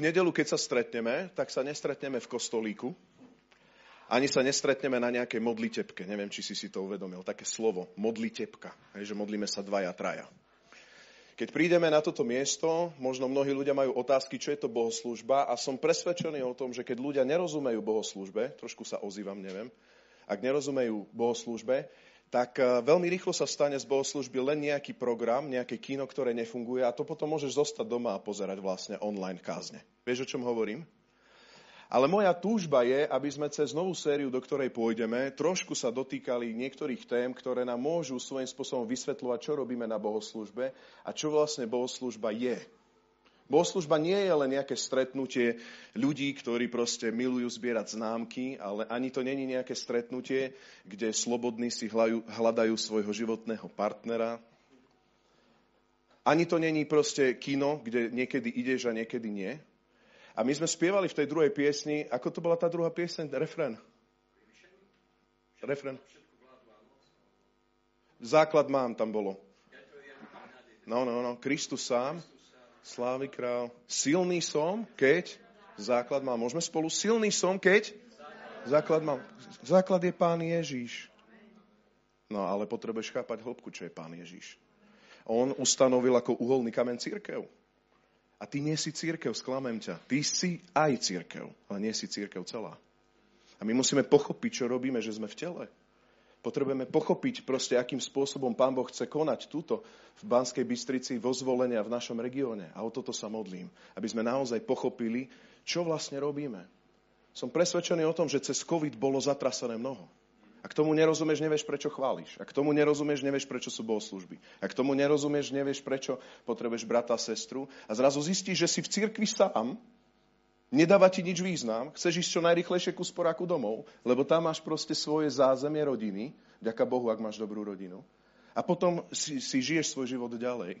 V nedelu, keď sa stretneme, tak sa nestretneme v kostolíku, ani sa nestretneme na nejakej modlitebke. Neviem, či si si to uvedomil. Také slovo, modlitebka. Hej, že modlíme sa dvaja, traja. Keď prídeme na toto miesto, možno mnohí ľudia majú otázky, čo je to bohoslužba a som presvedčený o tom, že keď ľudia nerozumejú bohoslužbe, trošku sa ozývam, neviem, ak nerozumejú bohoslužbe, tak e, veľmi rýchlo sa stane z bohoslužby len nejaký program, nejaké kino, ktoré nefunguje a to potom môžeš zostať doma a pozerať vlastne online kázne. Vieš, o čom hovorím? Ale moja túžba je, aby sme cez novú sériu, do ktorej pôjdeme, trošku sa dotýkali niektorých tém, ktoré nám môžu svojím spôsobom vysvetľovať, čo robíme na bohoslužbe a čo vlastne bohoslužba je. Bohoslužba nie je len nejaké stretnutie ľudí, ktorí proste milujú zbierať známky, ale ani to není nejaké stretnutie, kde slobodní si hľadajú svojho životného partnera. Ani to není proste kino, kde niekedy ideš a niekedy nie. A my sme spievali v tej druhej piesni, ako to bola tá druhá pieseň? Refren. Refren. Základ mám, tam bolo. No, no, no, Kristus sám. Slávy král. Silný som, keď základ mám. Môžeme spolu silný som, keď základ mám. Základ je Pán Ježíš. No ale potrebuješ chápať hĺbku, čo je Pán Ježíš. On ustanovil ako uholný kamen církev. A ty nie si církev, sklamem ťa. Ty si aj církev, ale nie si církev celá. A my musíme pochopiť, čo robíme, že sme v tele. Potrebujeme pochopiť proste, akým spôsobom Pán Boh chce konať túto v Banskej Bystrici vo zvolenia v našom regióne. A o toto sa modlím, aby sme naozaj pochopili, čo vlastne robíme. Som presvedčený o tom, že cez COVID bolo zatrasené mnoho. Ak tomu nerozumieš, nevieš, prečo chváliš. Ak tomu nerozumieš, nevieš, prečo sú bohoslužby. Ak tomu nerozumieš, nevieš, prečo potrebuješ brata a sestru. A zrazu zistíš, že si v cirkvi sám Nedáva ti nič význam, chceš ísť čo najrychlejšie ku sporáku domov, lebo tam máš proste svoje zázemie rodiny, ďaká Bohu, ak máš dobrú rodinu. A potom si, si žiješ svoj život ďalej.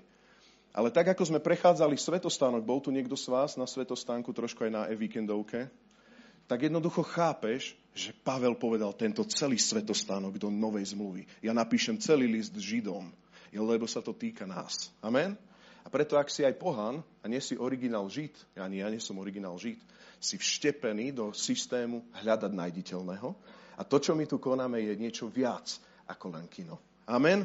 Ale tak, ako sme prechádzali svetostánok, bol tu niekto z vás na svetostánku, trošku aj na e-víkendovke, tak jednoducho chápeš, že Pavel povedal tento celý svetostánok do novej zmluvy. Ja napíšem celý list Židom, lebo sa to týka nás. Amen? Preto, ak si aj pohan a nie si originál žid, ani ja nie som originál žid, si vštepený do systému hľadať nájditeľného. A to, čo my tu konáme, je niečo viac ako len kino. Amen.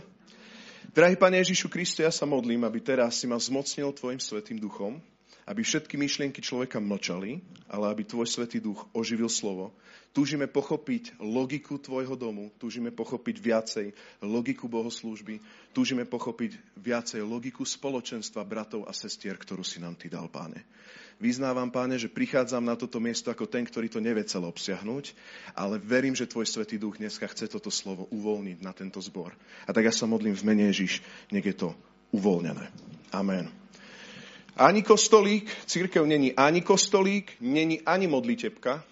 Drahý Pane Ježišu Kriste, ja sa modlím, aby teraz si ma zmocnil Tvojim Svetým Duchom, aby všetky myšlienky človeka mlčali, ale aby Tvoj Svetý Duch oživil slovo. Túžime pochopiť logiku Tvojho domu, túžime pochopiť viacej logiku bohoslúžby, túžime pochopiť viacej logiku spoločenstva bratov a sestier, ktorú si nám Ty dal, Páne. Vyznávam, Páne, že prichádzam na toto miesto ako ten, ktorý to nevie celé obsiahnuť, ale verím, že Tvoj Svetý Duch dneska chce toto slovo uvoľniť na tento zbor. A tak ja sa modlím v mene Ježiš, nech je to uvoľnené. Amen. Ani kostolík, církev není ani kostolík, není ani modlitebka.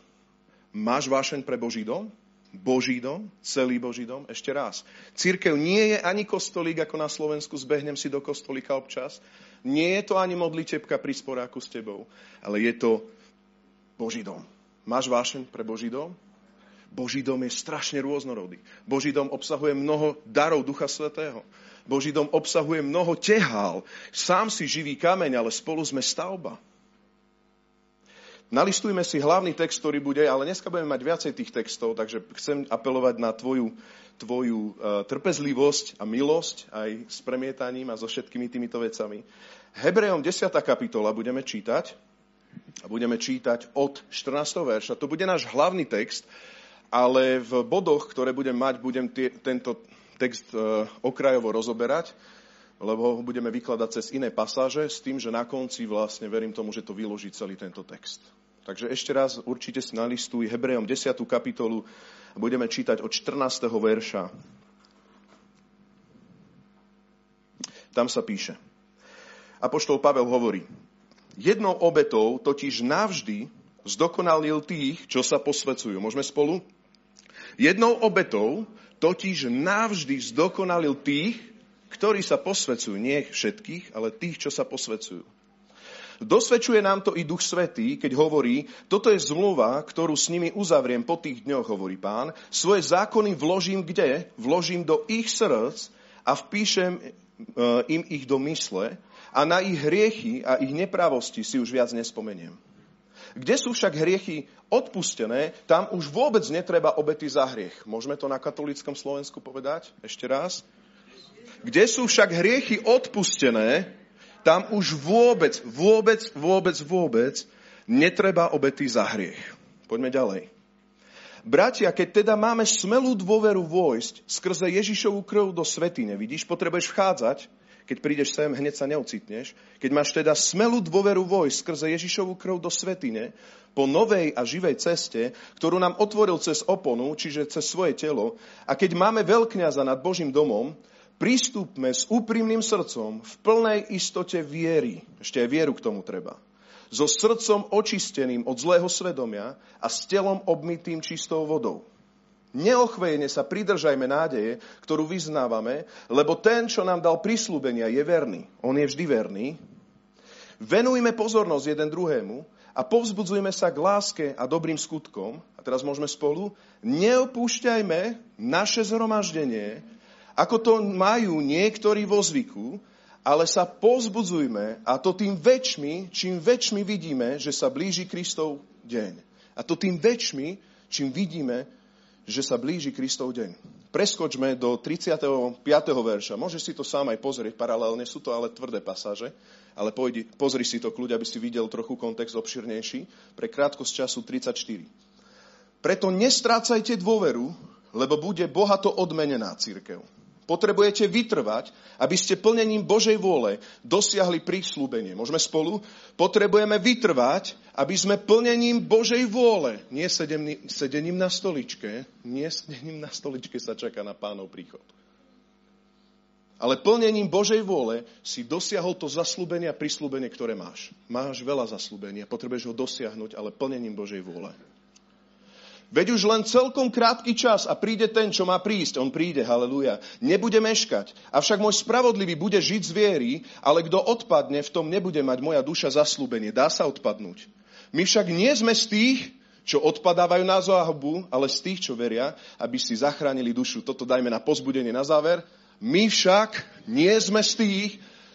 Máš vášeň pre Boží dom? Boží dom, celý Boží dom. Ešte raz. Církev nie je ani kostolík, ako na Slovensku, zbehnem si do kostolíka občas. Nie je to ani modlitebka pri sporáku s tebou, ale je to Boží dom. Máš vášeň pre Boží dom? Boží dom je strašne rôznorodý. Boží dom obsahuje mnoho darov Ducha Svetého. Boží dom obsahuje mnoho tehál. Sám si živý kameň, ale spolu sme stavba. Nalistujme si hlavný text, ktorý bude, ale dneska budeme mať viacej tých textov, takže chcem apelovať na tvoju, tvoju uh, trpezlivosť a milosť aj s premietaním a so všetkými týmito vecami. Hebrejom 10. kapitola budeme čítať a budeme čítať od 14. verša. To bude náš hlavný text, ale v bodoch, ktoré budem mať, budem tie, tento text e, okrajovo rozoberať, lebo ho budeme vykladať cez iné pasáže s tým, že na konci vlastne verím tomu, že to vyloží celý tento text. Takže ešte raz určite si nalistuj Hebrejom 10. kapitolu a budeme čítať od 14. verša. Tam sa píše. Apoštol Pavel hovorí, jednou obetou totiž navždy zdokonalil tých, čo sa posvecujú. Môžeme spolu? Jednou obetou totiž navždy zdokonalil tých, ktorí sa posvecujú. Nie všetkých, ale tých, čo sa posvecujú. Dosvedčuje nám to i Duch Svetý, keď hovorí, toto je zmluva, ktorú s nimi uzavriem po tých dňoch, hovorí pán. Svoje zákony vložím kde? Vložím do ich srdc a vpíšem e, im ich do mysle a na ich hriechy a ich nepravosti si už viac nespomeniem. Kde sú však hriechy odpustené, tam už vôbec netreba obety za hriech. Môžeme to na katolickom Slovensku povedať? Ešte raz. Kde sú však hriechy odpustené, tam už vôbec, vôbec, vôbec, vôbec netreba obety za hriech. Poďme ďalej. Bratia, keď teda máme smelú dôveru vojsť skrze Ježišovú krv do svetine, vidíš, potrebuješ vchádzať, keď prídeš sem, hneď sa neocitneš. Keď máš teda smelú dôveru vojsť skrze Ježišovú krv do svetine, po novej a živej ceste, ktorú nám otvoril cez oponu, čiže cez svoje telo, a keď máme veľkňaza nad Božím domom, pristúpme s úprimným srdcom v plnej istote viery. Ešte aj vieru k tomu treba so srdcom očisteným od zlého svedomia a s telom obmytým čistou vodou. Neochvejne sa pridržajme nádeje, ktorú vyznávame, lebo ten, čo nám dal prislúbenia, je verný. On je vždy verný. Venujme pozornosť jeden druhému a povzbudzujme sa k láske a dobrým skutkom. A teraz môžeme spolu. Neopúšťajme naše zhromaždenie, ako to majú niektorí vo zvyku, ale sa pozbudzujme a to tým väčšmi, čím väčšmi vidíme, že sa blíži Kristov deň. A to tým väčšmi, čím vidíme, že sa blíži Kristov deň. Preskočme do 35. verša. Môžeš si to sám aj pozrieť paralelne, sú to ale tvrdé pasáže, ale pojdi, pozri si to kľuď, aby si videl trochu kontext obširnejší. Pre krátkosť času 34. Preto nestrácajte dôveru, lebo bude bohato odmenená církev. Potrebujete vytrvať, aby ste plnením Božej vôle dosiahli prísľubenie. Môžeme spolu? Potrebujeme vytrvať, aby sme plnením Božej vôle, nie sedením na stoličke, nie sedením na stoličke sa čaká na pánov príchod. Ale plnením Božej vôle si dosiahol to zaslúbenie a prislúbenie, ktoré máš. Máš veľa zaslúbenia, potrebuješ ho dosiahnuť, ale plnením Božej vôle. Veď už len celkom krátky čas a príde ten, čo má prísť. On príde, haleluja. Nebude meškať. Avšak môj spravodlivý bude žiť z viery, ale kto odpadne, v tom nebude mať moja duša zaslúbenie. Dá sa odpadnúť. My však nie sme z tých, čo odpadávajú na záhubu, ale z tých, čo veria, aby si zachránili dušu. Toto dajme na pozbudenie na záver. My však nie sme z tých,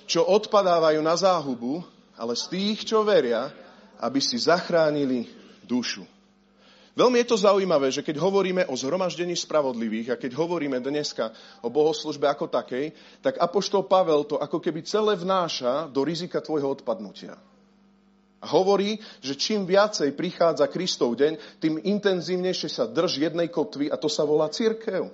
čo odpadávajú na záhubu, ale z tých, čo veria, aby si zachránili dušu. Veľmi je to zaujímavé, že keď hovoríme o zhromaždení spravodlivých a keď hovoríme dneska o bohoslužbe ako takej, tak Apoštol Pavel to ako keby celé vnáša do rizika tvojho odpadnutia. Hovorí, že čím viacej prichádza Kristov deň, tým intenzívnejšie sa drž jednej kotvy a to sa volá církev.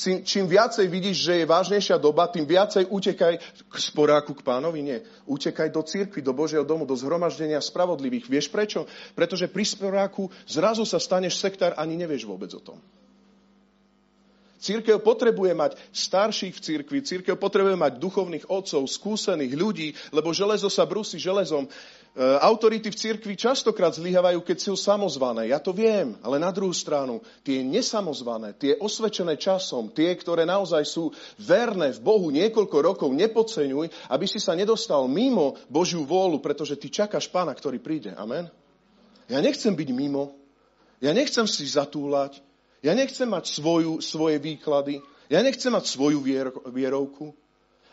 Čím viacej vidíš, že je vážnejšia doba, tým viacej utekaj k sporáku k pánovi. Nie. Utekaj do cirkvi, do Božieho domu, do zhromaždenia spravodlivých. Vieš prečo? Pretože pri sporáku zrazu sa staneš sektár, ani nevieš vôbec o tom. Církev potrebuje mať starších v církvi, církev potrebuje mať duchovných otcov, skúsených ľudí, lebo železo sa brusí železom. E, autority v cirkvi častokrát zlyhávajú, keď sú samozvané. Ja to viem, ale na druhú stranu, tie nesamozvané, tie osvedčené časom, tie, ktoré naozaj sú verné v Bohu niekoľko rokov, nepodceňuj, aby si sa nedostal mimo Božiu vôľu, pretože ty čakáš pána, ktorý príde. Amen? Ja nechcem byť mimo. Ja nechcem si zatúlať. Ja nechcem mať svoju, svoje výklady. Ja nechcem mať svoju vier, vierovku.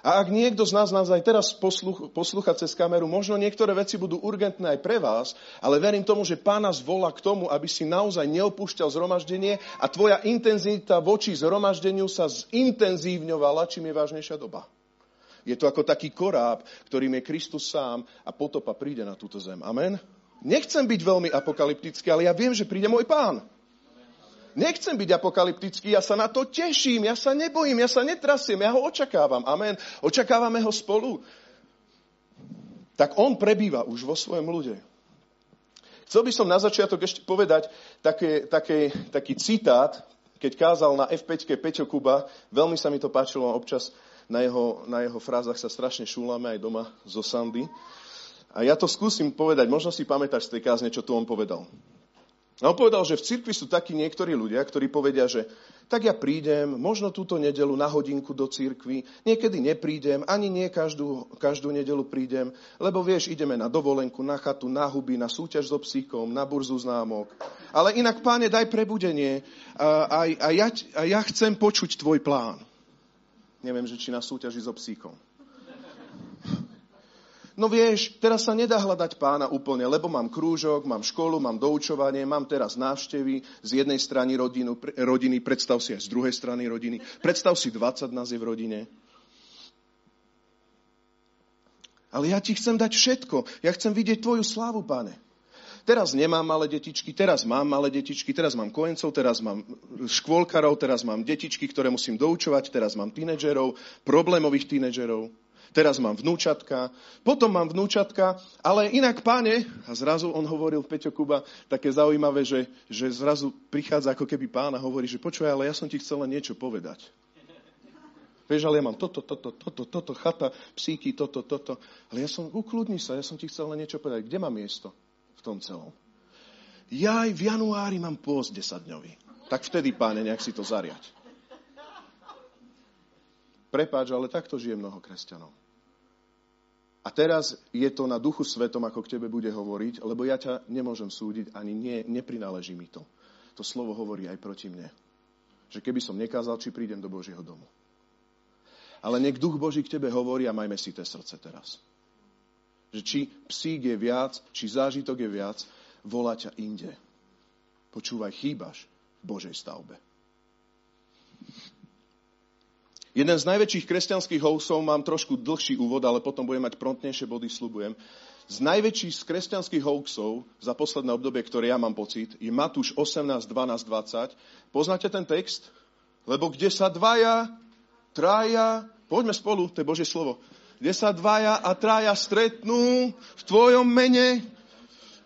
A ak niekto z nás nás aj teraz posluch, cez kameru, možno niektoré veci budú urgentné aj pre vás, ale verím tomu, že Pán nás k tomu, aby si naozaj neopúšťal zhromaždenie a tvoja intenzita voči zhromaždeniu sa zintenzívňovala, čím je vážnejšia doba. Je to ako taký koráb, ktorým je Kristus sám a potopa príde na túto zem. Amen? Nechcem byť veľmi apokalyptický, ale ja viem, že príde môj pán. Nechcem byť apokalyptický, ja sa na to teším, ja sa nebojím, ja sa netrasiem, ja ho očakávam. Amen. Očakávame ho spolu. Tak on prebýva už vo svojom ľude. Chcel by som na začiatok ešte povedať také, také, taký citát, keď kázal na F5 Peťo Kuba, veľmi sa mi to páčilo, občas na jeho, na jeho frázach sa strašne šúlame aj doma zo Sandy. A ja to skúsim povedať, možno si pamätáš z tej kázne, čo tu on povedal. A on povedal, že v cirkvi sú takí niektorí ľudia, ktorí povedia, že tak ja prídem, možno túto nedelu na hodinku do cirkvi, niekedy neprídem, ani nie každú, každú nedelu prídem, lebo vieš, ideme na dovolenku, na chatu, na huby, na súťaž so psíkom, na burzu známok. Ale inak, páne, daj prebudenie a, a, a, ja, a ja chcem počuť tvoj plán. Neviem, že či na súťaži so psíkom. No vieš, teraz sa nedá hľadať pána úplne, lebo mám krúžok, mám školu, mám doučovanie, mám teraz návštevy z jednej strany rodinu, rodiny, predstav si aj z druhej strany rodiny, predstav si 20 nás je v rodine. Ale ja ti chcem dať všetko. Ja chcem vidieť tvoju slávu, páne. Teraz nemám malé detičky, teraz mám malé detičky, teraz mám kojencov, teraz mám škôlkarov, teraz mám detičky, ktoré musím doučovať, teraz mám tínedžerov, problémových tínedžerov, teraz mám vnúčatka, potom mám vnúčatka, ale inak, páne, a zrazu on hovoril, Peťo Kuba, také zaujímavé, že, že zrazu prichádza ako keby pána hovorí, že počuj, ale ja som ti chcel len niečo povedať. Vieš, ale ja mám toto, toto, toto, toto, chata, psíky, toto, toto. Ale ja som, ukludni sa, ja som ti chcel len niečo povedať. Kde mám miesto? v tom celom. Ja aj v januári mám pôst 10 dňový. Tak vtedy, páne, nejak si to zariať. Prepáč, ale takto žije mnoho kresťanov. A teraz je to na duchu svetom, ako k tebe bude hovoriť, lebo ja ťa nemôžem súdiť, ani nie, neprináleží mi to. To slovo hovorí aj proti mne. Že keby som nekázal, či prídem do Božieho domu. Ale nech duch Boží k tebe hovorí a majme si to srdce teraz že či psík je viac, či zážitok je viac, volá ťa inde. Počúvaj, chýbaš v Božej stavbe. Jeden z najväčších kresťanských housov, mám trošku dlhší úvod, ale potom budem mať prontnejšie body, slubujem. Z najväčších z kresťanských hoaxov za posledné obdobie, ktoré ja mám pocit, je Matúš 18, 12, 20. Poznáte ten text? Lebo kde sa dvaja, traja, poďme spolu, to je Božie slovo, kde sa dvaja a traja stretnú v tvojom mene,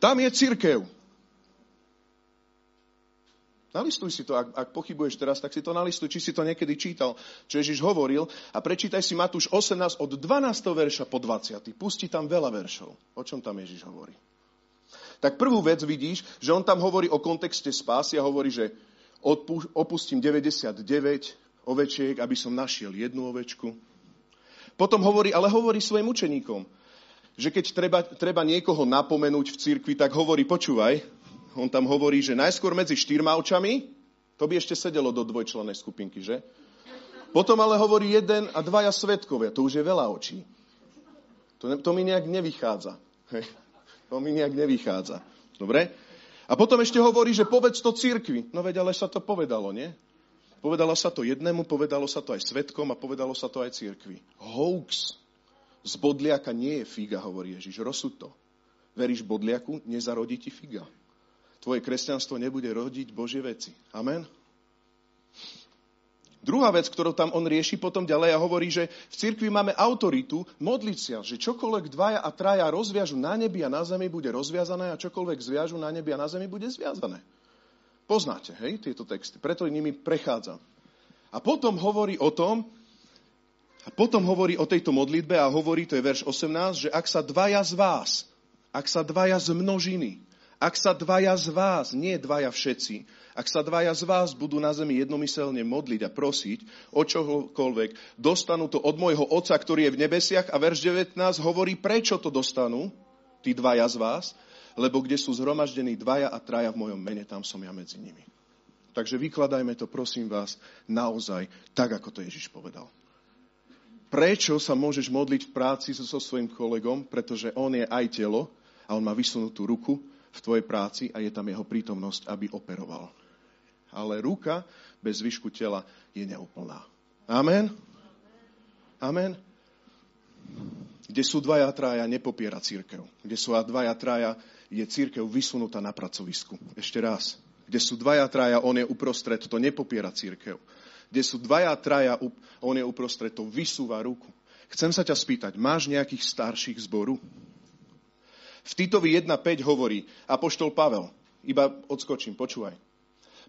tam je církev. Nalistuj si to, ak, ak pochybuješ teraz, tak si to nalistuj, či si to niekedy čítal, čo Ježiš hovoril a prečítaj si Matúš 18 od 12. verša po 20. Pusti tam veľa veršov. O čom tam Ježiš hovorí? Tak prvú vec vidíš, že on tam hovorí o kontexte spásy a hovorí, že opustím 99 ovečiek, aby som našiel jednu ovečku. Potom hovorí, ale hovorí svojim učeníkom, že keď treba, treba niekoho napomenúť v cirkvi, tak hovorí, počúvaj, on tam hovorí, že najskôr medzi štyrma očami, to by ešte sedelo do dvojčlenej skupinky, že? Potom ale hovorí jeden a dvaja svetkovia, to už je veľa očí. To, to mi nejak nevychádza. Hej. To mi nejak nevychádza. Dobre? A potom ešte hovorí, že povedz to cirkvi. No veď, ale sa to povedalo, nie? Povedalo sa to jednému, povedalo sa to aj svetkom a povedalo sa to aj cirkvi. Hoax. Z bodliaka nie je figa, hovorí Ježiš. Rozsud to. Veríš bodliaku, nezarodí ti figa. Tvoje kresťanstvo nebude rodiť Božie veci. Amen? Druhá vec, ktorú tam on rieši potom ďalej a hovorí, že v cirkvi máme autoritu modliť sa, že čokoľvek dvaja a traja rozviažu na nebi a na zemi bude rozviazané a čokoľvek zviažu na nebi a na zemi bude zviazané. Poznáte, hej, tieto texty. Preto nimi prechádzam. A potom hovorí o tom, a potom hovorí o tejto modlitbe a hovorí, to je verš 18, že ak sa dvaja z vás, ak sa dvaja z množiny, ak sa dvaja z vás, nie dvaja všetci, ak sa dvaja z vás budú na zemi jednomyselne modliť a prosiť o čokoľvek, dostanú to od môjho Otca, ktorý je v nebesiach a verš 19 hovorí, prečo to dostanú, tí dvaja z vás, lebo kde sú zhromaždení dvaja a traja v mojom mene, tam som ja medzi nimi. Takže vykladajme to, prosím vás, naozaj tak, ako to Ježiš povedal. Prečo sa môžeš modliť v práci so, so svojím kolegom? Pretože on je aj telo a on má vysunutú ruku v tvojej práci a je tam jeho prítomnosť, aby operoval. Ale ruka bez zvyšku tela je neúplná. Amen? Amen? Kde sú dvaja traja, nepopiera církev. Kde sú dvaja traja, je církev vysunutá na pracovisku. Ešte raz. Kde sú dvaja traja, on je uprostred, to nepopiera církev. Kde sú dvaja traja, on je uprostred, to vysúva ruku. Chcem sa ťa spýtať, máš nejakých starších zboru? V Titovi 1.5 hovorí Apoštol Pavel, iba odskočím, počúvaj.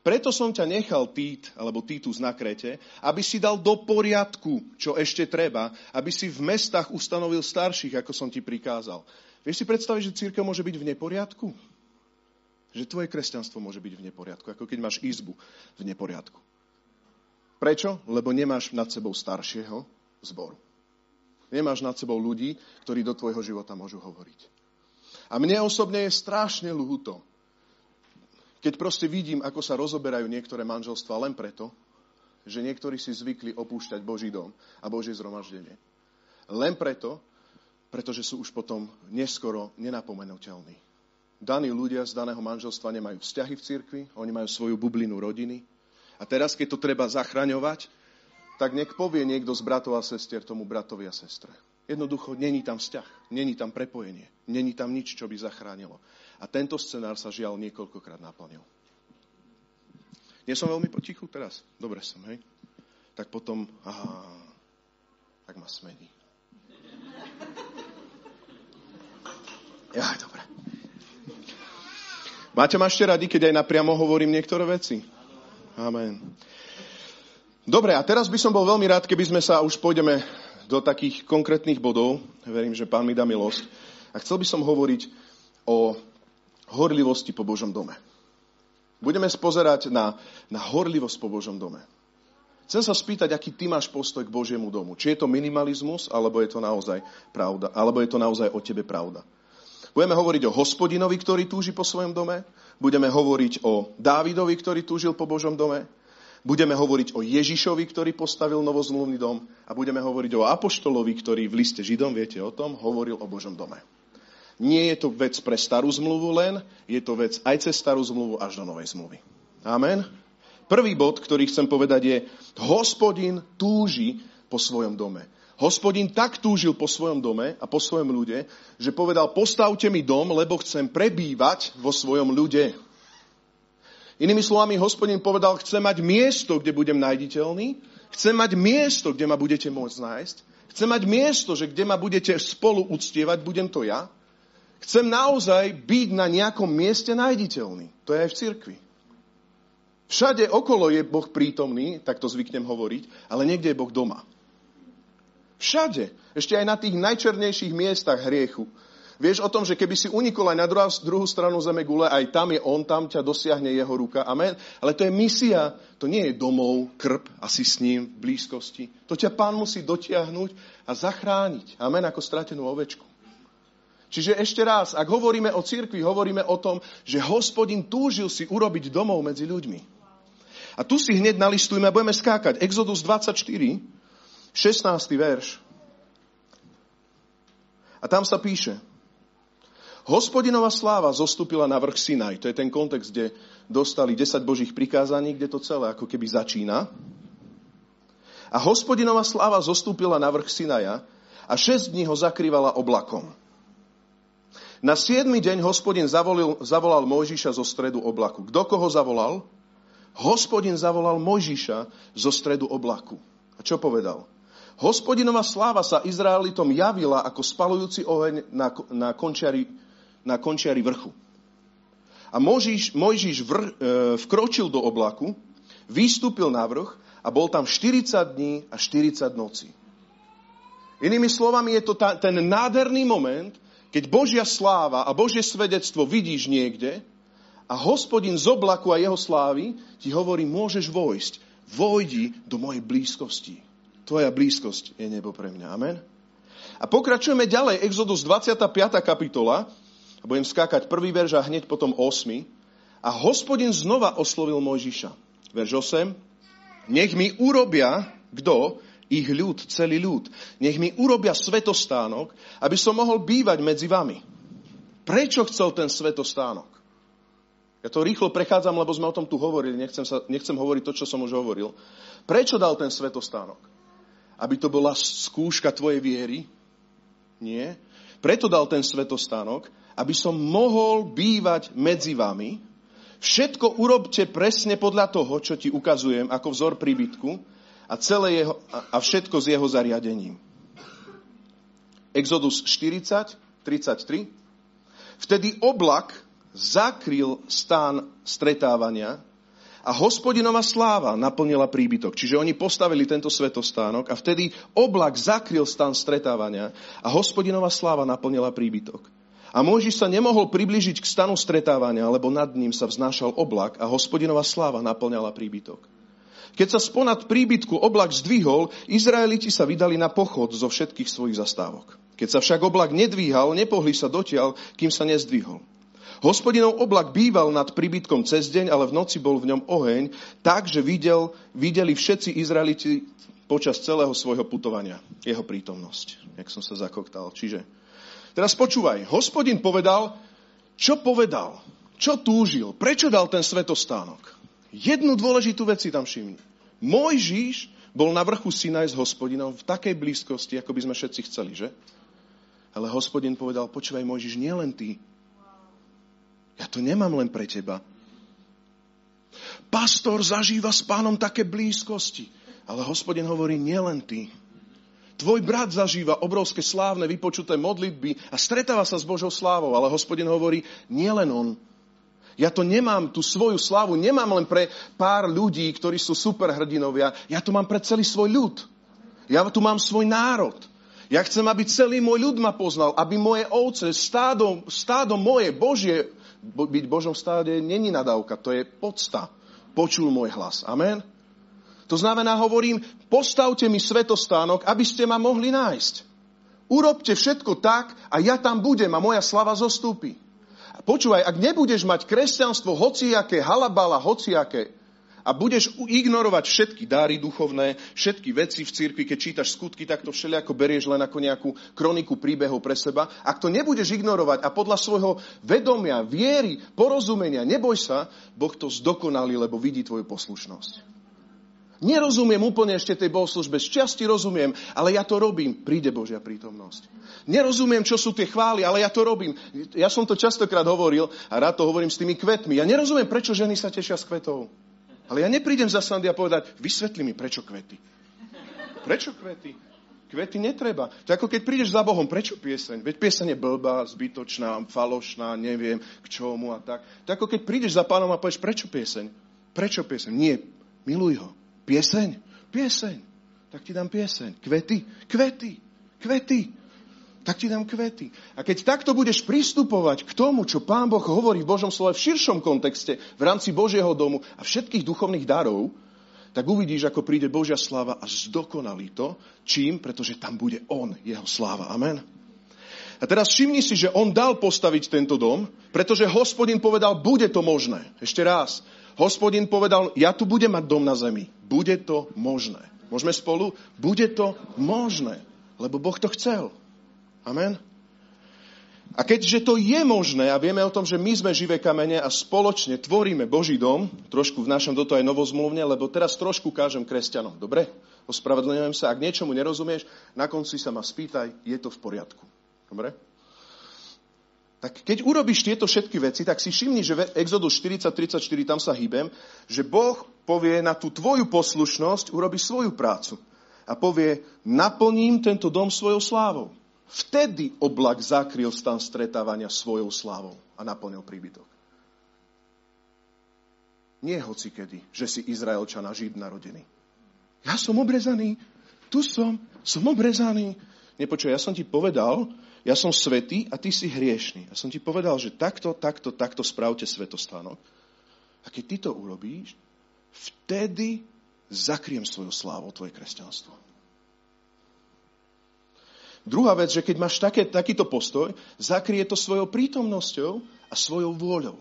Preto som ťa nechal Tít, alebo Títus na Krete, aby si dal do poriadku, čo ešte treba, aby si v mestách ustanovil starších, ako som ti prikázal. Vieš si predstaviť, že církev môže byť v neporiadku? Že tvoje kresťanstvo môže byť v neporiadku, ako keď máš izbu v neporiadku. Prečo? Lebo nemáš nad sebou staršieho zboru. Nemáš nad sebou ľudí, ktorí do tvojho života môžu hovoriť. A mne osobne je strašne ľúto, keď proste vidím, ako sa rozoberajú niektoré manželstva len preto, že niektorí si zvykli opúšťať Boží dom a Božie zhromaždenie. Len preto, pretože sú už potom neskoro nenapomenutelní. Daní ľudia z daného manželstva nemajú vzťahy v cirkvi, oni majú svoju bublinu rodiny. A teraz, keď to treba zachraňovať, tak nech povie niekto z bratov a sestier tomu bratovi a sestre. Jednoducho, není tam vzťah, není tam prepojenie, není tam nič, čo by zachránilo. A tento scenár sa žiaľ niekoľkokrát naplnil. Nie som veľmi potichu teraz? Dobre som, hej? Tak potom, aha, tak ma smení. Ja, dobre. Máte ma ešte radi, keď aj napriamo hovorím niektoré veci? Amen. Dobre, a teraz by som bol veľmi rád, keby sme sa už pôjdeme do takých konkrétnych bodov. Verím, že pán mi dá milosť. A chcel by som hovoriť o horlivosti po Božom dome. Budeme spozerať na, na horlivosť po Božom dome. Chcem sa spýtať, aký ty máš postoj k Božiemu domu. Či je to minimalizmus, alebo je to naozaj pravda, alebo je to naozaj o tebe pravda. Budeme hovoriť o hospodinovi, ktorý túži po svojom dome. Budeme hovoriť o Dávidovi, ktorý túžil po Božom dome. Budeme hovoriť o Ježišovi, ktorý postavil novozmluvný dom. A budeme hovoriť o Apoštolovi, ktorý v liste Židom, viete o tom, hovoril o Božom dome. Nie je to vec pre starú zmluvu len, je to vec aj cez starú zmluvu až do novej zmluvy. Amen. Prvý bod, ktorý chcem povedať je, hospodin túži po svojom dome. Hospodin tak túžil po svojom dome a po svojom ľude, že povedal, postavte mi dom, lebo chcem prebývať vo svojom ľude. Inými slovami, hospodin povedal, chcem mať miesto, kde budem nájditeľný, chcem mať miesto, kde ma budete môcť nájsť, chcem mať miesto, že kde ma budete spolu uctievať, budem to ja. Chcem naozaj byť na nejakom mieste nájditeľný. To je aj v cirkvi. Všade okolo je Boh prítomný, tak to zvyknem hovoriť, ale niekde je Boh doma. Všade. Ešte aj na tých najčernejších miestach hriechu. Vieš o tom, že keby si unikol aj na druhú, druhú stranu zeme gule, aj tam je on, tam ťa dosiahne jeho ruka. Amen. Ale to je misia, to nie je domov, krp, asi s ním v blízkosti. To ťa pán musí dotiahnuť a zachrániť. Amen, ako stratenú ovečku. Čiže ešte raz, ak hovoríme o cirkvi, hovoríme o tom, že hospodin túžil si urobiť domov medzi ľuďmi. A tu si hneď nalistujeme a budeme skákať. Exodus 24, 16. verš. A tam sa píše, Hospodinová sláva zostúpila na vrch Sinaj. To je ten kontext, kde dostali 10 božích prikázaní, kde to celé ako keby začína. A hospodinová sláva zostúpila na vrch Sinaja a 6 dní ho zakrývala oblakom. Na 7. deň hospodin zavolil, zavolal Mojžiša zo stredu oblaku. Kto koho zavolal? Hospodin zavolal Mojžiša zo stredu oblaku. A čo povedal? Hospodinová sláva sa Izraelitom javila ako spalujúci oheň na, na, končiari, na končiari vrchu. A Mojžiš, Mojžiš vr, e, vkročil do oblaku, vystúpil na vrch a bol tam 40 dní a 40 nocí. Inými slovami je to ta, ten nádherný moment, keď Božia sláva a Božie svedectvo vidíš niekde a hospodin z oblaku a jeho slávy ti hovorí, môžeš vojsť, vojdi do mojej blízkosti. Tvoja blízkosť je nebo pre mňa. Amen. A pokračujeme ďalej. Exodus 25. kapitola. Budem skákať prvý verš a hneď potom 8. A hospodin znova oslovil Mojžiša. Verš 8. Nech mi urobia, kto? Ich ľud, celý ľud. Nech mi urobia svetostánok, aby som mohol bývať medzi vami. Prečo chcel ten svetostánok? Ja to rýchlo prechádzam, lebo sme o tom tu hovorili. Nechcem, sa, nechcem hovoriť to, čo som už hovoril. Prečo dal ten svetostánok? aby to bola skúška tvojej viery. Nie. Preto dal ten svetostánok, aby som mohol bývať medzi vami. Všetko urobte presne podľa toho, čo ti ukazujem ako vzor príbytku a, celé jeho, a všetko s jeho zariadením. Exodus 40, 33. Vtedy oblak zakryl stán stretávania a hospodinová sláva naplnila príbytok. Čiže oni postavili tento svetostánok a vtedy oblak zakryl stan stretávania a hospodinová sláva naplnila príbytok. A Mojžiš sa nemohol priblížiť k stanu stretávania, lebo nad ním sa vznášal oblak a hospodinová sláva naplňala príbytok. Keď sa sponad príbytku oblak zdvihol, Izraeliti sa vydali na pochod zo všetkých svojich zastávok. Keď sa však oblak nedvíhal, nepohli sa dotiaľ, kým sa nezdvihol. Hospodinov oblak býval nad príbytkom cez deň, ale v noci bol v ňom oheň, tak, že videl, videli všetci Izraeliti počas celého svojho putovania. Jeho prítomnosť, jak som sa zakoktal. Čiže, teraz počúvaj, hospodin povedal, čo povedal, čo túžil, prečo dal ten svetostánok. Jednu dôležitú vec si tam všimni. Mojžiš bol na vrchu Sinaj s hospodinom v takej blízkosti, ako by sme všetci chceli, že? Ale hospodin povedal, počúvaj Mojžiš, nie len ty. Ja to nemám len pre teba. Pastor zažíva s pánom také blízkosti. Ale hospodin hovorí, nielen ty. Tvoj brat zažíva obrovské slávne vypočuté modlitby a stretáva sa s Božou slávou, ale hospodin hovorí, nielen on. Ja to nemám, tú svoju slávu, nemám len pre pár ľudí, ktorí sú superhrdinovia. Ja to mám pre celý svoj ľud. Ja tu mám svoj národ. Ja chcem, aby celý môj ľud ma poznal, aby moje ovce, stádo, stádo moje, Božie, byť Božom stáde není nadávka, to je podsta. Počul môj hlas. Amen? To znamená, hovorím, postavte mi svetostánok, aby ste ma mohli nájsť. Urobte všetko tak a ja tam budem a moja slava zostúpi. A počúvaj, ak nebudeš mať kresťanstvo hociaké, halabala hociaké, a budeš ignorovať všetky dáry duchovné, všetky veci v cirkvi, keď čítaš skutky, tak to všelijako berieš len ako nejakú kroniku príbehov pre seba. Ak to nebudeš ignorovať a podľa svojho vedomia, viery, porozumenia, neboj sa, Boh to zdokonalí, lebo vidí tvoju poslušnosť. Nerozumiem úplne ešte tej bohoslužbe, z časti rozumiem, ale ja to robím. Príde Božia prítomnosť. Nerozumiem, čo sú tie chvály, ale ja to robím. Ja som to častokrát hovoril a rád to hovorím s tými kvetmi. Ja nerozumiem, prečo ženy sa tešia s kvetov. Ale ja neprídem za Sandy a povedať, vysvetli mi, prečo kvety. Prečo kvety? Kvety netreba. To ako keď prídeš za Bohom, prečo pieseň? Veď pieseň je blbá, zbytočná, falošná, neviem k čomu a tak. To ako keď prídeš za pánom a povieš, prečo pieseň? Prečo pieseň? Nie, miluj ho. Pieseň? Pieseň. Tak ti dám pieseň. Kvety? Kvety. Kvety. Tak ti dám kvety. A keď takto budeš pristupovať k tomu, čo Pán Boh hovorí v Božom slove v širšom kontexte, v rámci Božieho domu a všetkých duchovných darov, tak uvidíš, ako príde Božia sláva a zdokonalí to. Čím? Pretože tam bude On, Jeho sláva. Amen. A teraz všimni si, že On dal postaviť tento dom, pretože hospodin povedal, bude to možné. Ešte raz. Hospodin povedal, ja tu budem mať dom na zemi. Bude to možné. Môžeme spolu? Bude to možné. Lebo Boh to chcel. Amen. A keďže to je možné a vieme o tom, že my sme živé kamene a spoločne tvoríme Boží dom, trošku v našom do toho aj novozmluvne, lebo teraz trošku kážem kresťanom. Dobre? Ospravedlňujem sa. Ak niečomu nerozumieš, na konci sa ma spýtaj, je to v poriadku. Dobre? Tak keď urobíš tieto všetky veci, tak si všimni, že v Exodus 40.34, tam sa hýbem, že Boh povie na tú tvoju poslušnosť, urobi svoju prácu. A povie, naplním tento dom svojou slávou. Vtedy oblak zakryl stan stretávania svojou slávou a naplnil príbytok. Nie hoci kedy, že si Izraelčana žid narodený. Ja som obrezaný, tu som, som obrezaný. Nepočuj, ja som ti povedal, ja som svetý a ty si hriešný. A som ti povedal, že takto, takto, takto spravte svetostánok. A keď ty to urobíš, vtedy zakriem svoju slávu, tvoje kresťanstvo. Druhá vec, že keď máš také, takýto postoj, zakrie to svojou prítomnosťou a svojou vôľou.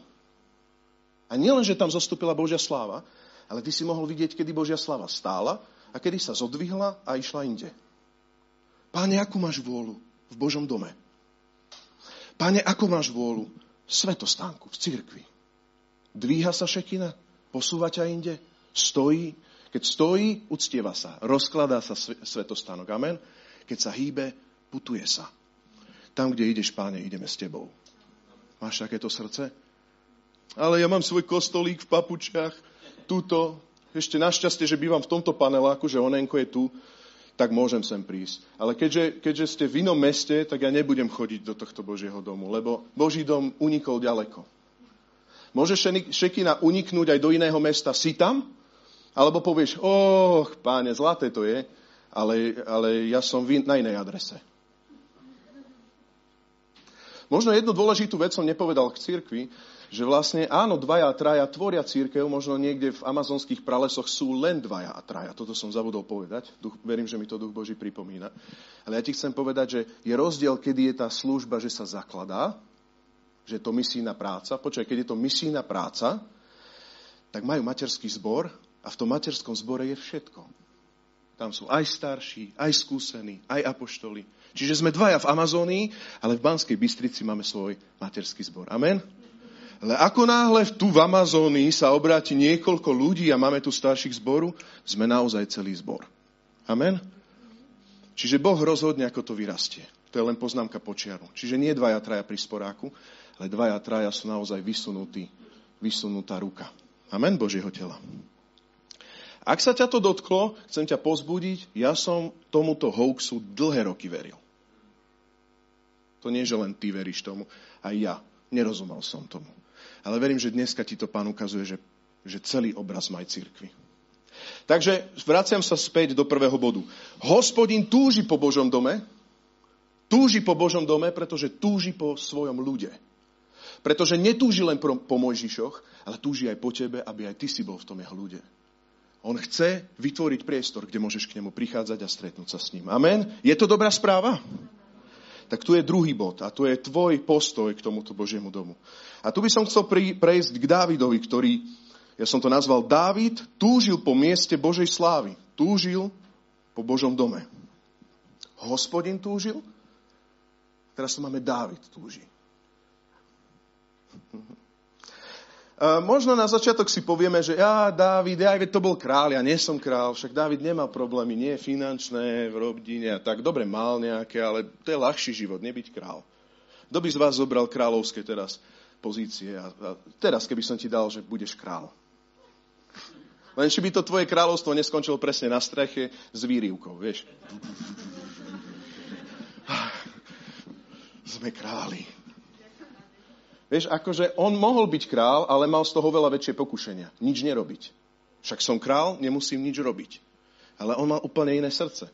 A nielen, že tam zostúpila Božia sláva, ale ty si mohol vidieť, kedy Božia sláva stála a kedy sa zodvihla a išla inde. Páne, akú máš vôľu? V Božom dome. Pane, ako máš vôľu? Svetostánku, v cirkvi. Dvíha sa šekina? Posúva ťa inde? Stojí? Keď stojí, uctieva sa. Rozkladá sa svetostánok. Amen. Keď sa hýbe, putuje sa. Tam, kde ideš, páne, ideme s tebou. Máš takéto srdce? Ale ja mám svoj kostolík v papučiach, tuto. Ešte našťastie, že bývam v tomto paneláku, že Onenko je tu tak môžem sem prísť. Ale keďže, keďže ste v inom meste, tak ja nebudem chodiť do tohto Božieho domu, lebo Boží dom unikol ďaleko. Môže šekina uniknúť aj do iného mesta, si tam? Alebo povieš, oh, páne, zlaté to je, ale, ale ja som na inej adrese. Možno jednu dôležitú vec som nepovedal k cirkvi, že vlastne áno, dvaja a traja tvoria církev, možno niekde v amazonských pralesoch sú len dvaja a traja. Toto som zabudol povedať. Duch, verím, že mi to Duch Boží pripomína. Ale ja ti chcem povedať, že je rozdiel, kedy je tá služba, že sa zakladá, že je to misijná práca. Počkaj, keď je to misijná práca, tak majú materský zbor a v tom materskom zbore je všetko. Tam sú aj starší, aj skúsení, aj apoštoli. Čiže sme dvaja v Amazónii, ale v Banskej Bystrici máme svoj materský zbor. Amen? Ale ako náhle tu v Amazónii sa obráti niekoľko ľudí a máme tu starších zboru, sme naozaj celý zbor. Amen? Čiže Boh rozhodne, ako to vyrastie. To je len poznámka počiaru. Čiže nie dvaja, traja pri sporáku, ale dvaja, traja sú naozaj vysunutí, vysunutá ruka. Amen Božieho tela. Ak sa ťa to dotklo, chcem ťa pozbudiť, ja som tomuto hoaxu dlhé roky veril. To nie, že len ty veríš tomu, aj ja. Nerozumel som tomu. Ale verím, že dneska ti to pán ukazuje, že, že celý obraz maj cirkvi. Takže vraciam sa späť do prvého bodu. Hospodin túži po Božom dome, túži po Božom dome, pretože túži po svojom ľude. Pretože netúži len po Mojžišoch, ale túži aj po tebe, aby aj ty si bol v tom jeho ľude. On chce vytvoriť priestor, kde môžeš k nemu prichádzať a stretnúť sa s ním. Amen? Je to dobrá správa? Tak tu je druhý bod a tu je tvoj postoj k tomuto Božiemu domu. A tu by som chcel prejsť k Dávidovi, ktorý, ja som to nazval, Dávid túžil po mieste Božej slávy. Túžil po Božom dome. Hospodin túžil, teraz tu máme Dávid túži. Možno na začiatok si povieme, že ja, Dávid, ja, to bol král, ja nie som král, však Dávid nemal problémy, nie finančné, v rodine a tak. Dobre, mal nejaké, ale to je ľahší život, nebyť král. Kto by z vás zobral kráľovské teraz pozície? A, a teraz, keby som ti dal, že budeš král. Len či by to tvoje kráľovstvo neskončilo presne na streche s výrivkou, vieš. Sme králi. Vieš, akože on mohol byť král, ale mal z toho veľa väčšie pokušenia. Nič nerobiť. Však som král, nemusím nič robiť. Ale on mal úplne iné srdce.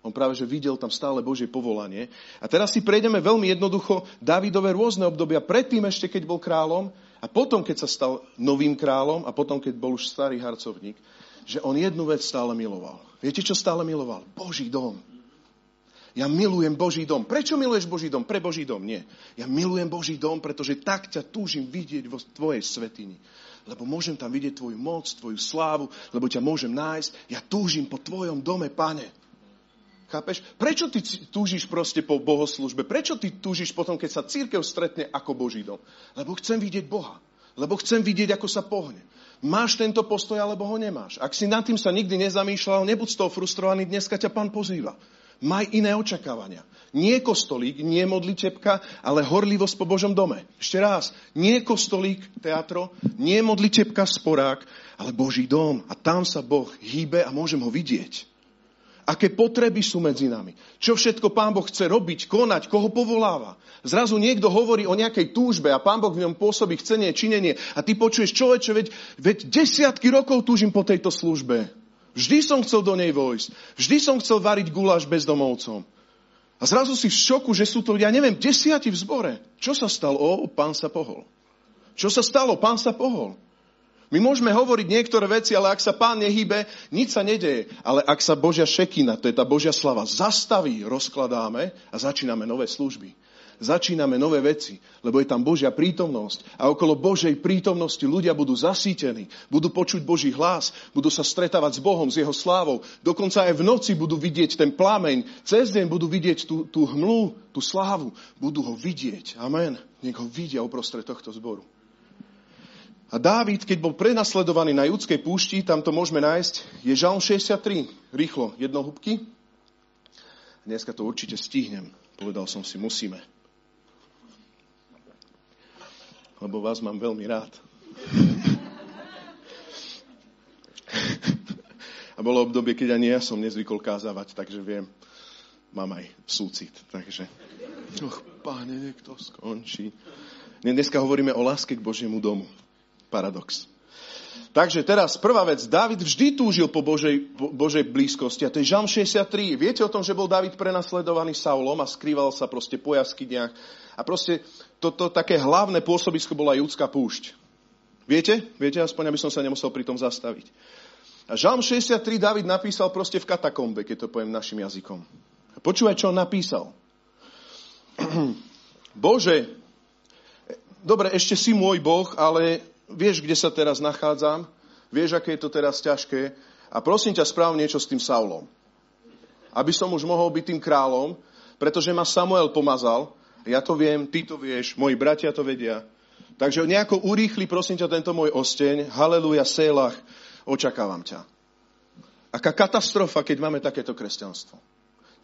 On práve, že videl tam stále Božie povolanie. A teraz si prejdeme veľmi jednoducho Davidové rôzne obdobia. Predtým ešte, keď bol kráľom a potom, keď sa stal novým kráľom a potom, keď bol už starý harcovník, že on jednu vec stále miloval. Viete, čo stále miloval? Boží dom. Ja milujem Boží dom. Prečo miluješ Boží dom? Pre Boží dom? Nie. Ja milujem Boží dom, pretože tak ťa túžim vidieť vo tvojej svetini. Lebo môžem tam vidieť tvoju moc, tvoju slávu, lebo ťa môžem nájsť. Ja túžim po tvojom dome, pane. Chápeš? Prečo ty túžiš proste po bohoslužbe? Prečo ty túžiš potom, keď sa církev stretne ako Boží dom? Lebo chcem vidieť Boha. Lebo chcem vidieť, ako sa pohne. Máš tento postoj, alebo ho nemáš. Ak si nad tým sa nikdy nezamýšľal, nebuď z toho frustrovaný, dneska ťa pán pozýva. Maj iné očakávania. Nie kostolík, nie modlitebka, ale horlivosť po Božom dome. Ešte raz, nie kostolík, teatro, nie modlitebka, sporák, ale Boží dom. A tam sa Boh hýbe a môžem ho vidieť. Aké potreby sú medzi nami. Čo všetko Pán Boh chce robiť, konať, koho povoláva. Zrazu niekto hovorí o nejakej túžbe a Pán Boh v ňom pôsobí chcenie, činenie a ty počuješ, človeče, veď, veď desiatky rokov túžim po tejto službe. Vždy som chcel do nej vojsť. Vždy som chcel variť guláš bezdomovcom. A zrazu si v šoku, že sú to, ja neviem, desiati v zbore. Čo sa stalo? O, pán sa pohol. Čo sa stalo? Pán sa pohol. My môžeme hovoriť niektoré veci, ale ak sa pán nehybe, nič sa nedeje. Ale ak sa Božia šekina, to je tá Božia slava, zastaví, rozkladáme a začíname nové služby začíname nové veci, lebo je tam Božia prítomnosť a okolo Božej prítomnosti ľudia budú zasítení, budú počuť Boží hlas, budú sa stretávať s Bohom, s Jeho slávou. Dokonca aj v noci budú vidieť ten plameň, cez deň budú vidieť tú, tú hmlu, tú slávu, budú ho vidieť. Amen. Nech ho vidia uprostred tohto zboru. A Dávid, keď bol prenasledovaný na judskej púšti, tam to môžeme nájsť, je Žalm 63. Rýchlo, jednohubky. Dneska to určite stihnem. Povedal som si, musíme lebo vás mám veľmi rád. A bolo obdobie, keď ani ja som nezvykol kázavať, takže viem, mám aj súcit. Takže, och, páne, niekto skončí. Dneska hovoríme o láske k Božiemu domu. Paradox. Takže teraz prvá vec. Dávid vždy túžil po Božej, po Božej blízkosti. A to je Žalm 63. Viete o tom, že bol Dávid prenasledovaný Saulom a skrýval sa proste po jaskyniach. A proste toto také hlavné pôsobisko bola Júdská púšť. Viete? Viete, aspoň aby som sa nemusel pri tom zastaviť. A Žalm 63 David napísal proste v katakombe, keď to poviem našim jazykom. Počúvaj, čo on napísal. Bože, dobre, ešte si môj Boh, ale vieš, kde sa teraz nachádzam, vieš, aké je to teraz ťažké A prosím ťa, správ niečo s tým Saulom. Aby som už mohol byť tým kráľom, pretože ma Samuel pomazal, ja to viem, ty to vieš, moji bratia to vedia. Takže nejako urýchli, prosím ťa, tento môj osteň. Haleluja, Sélach, očakávam ťa. Aká katastrofa, keď máme takéto kresťanstvo.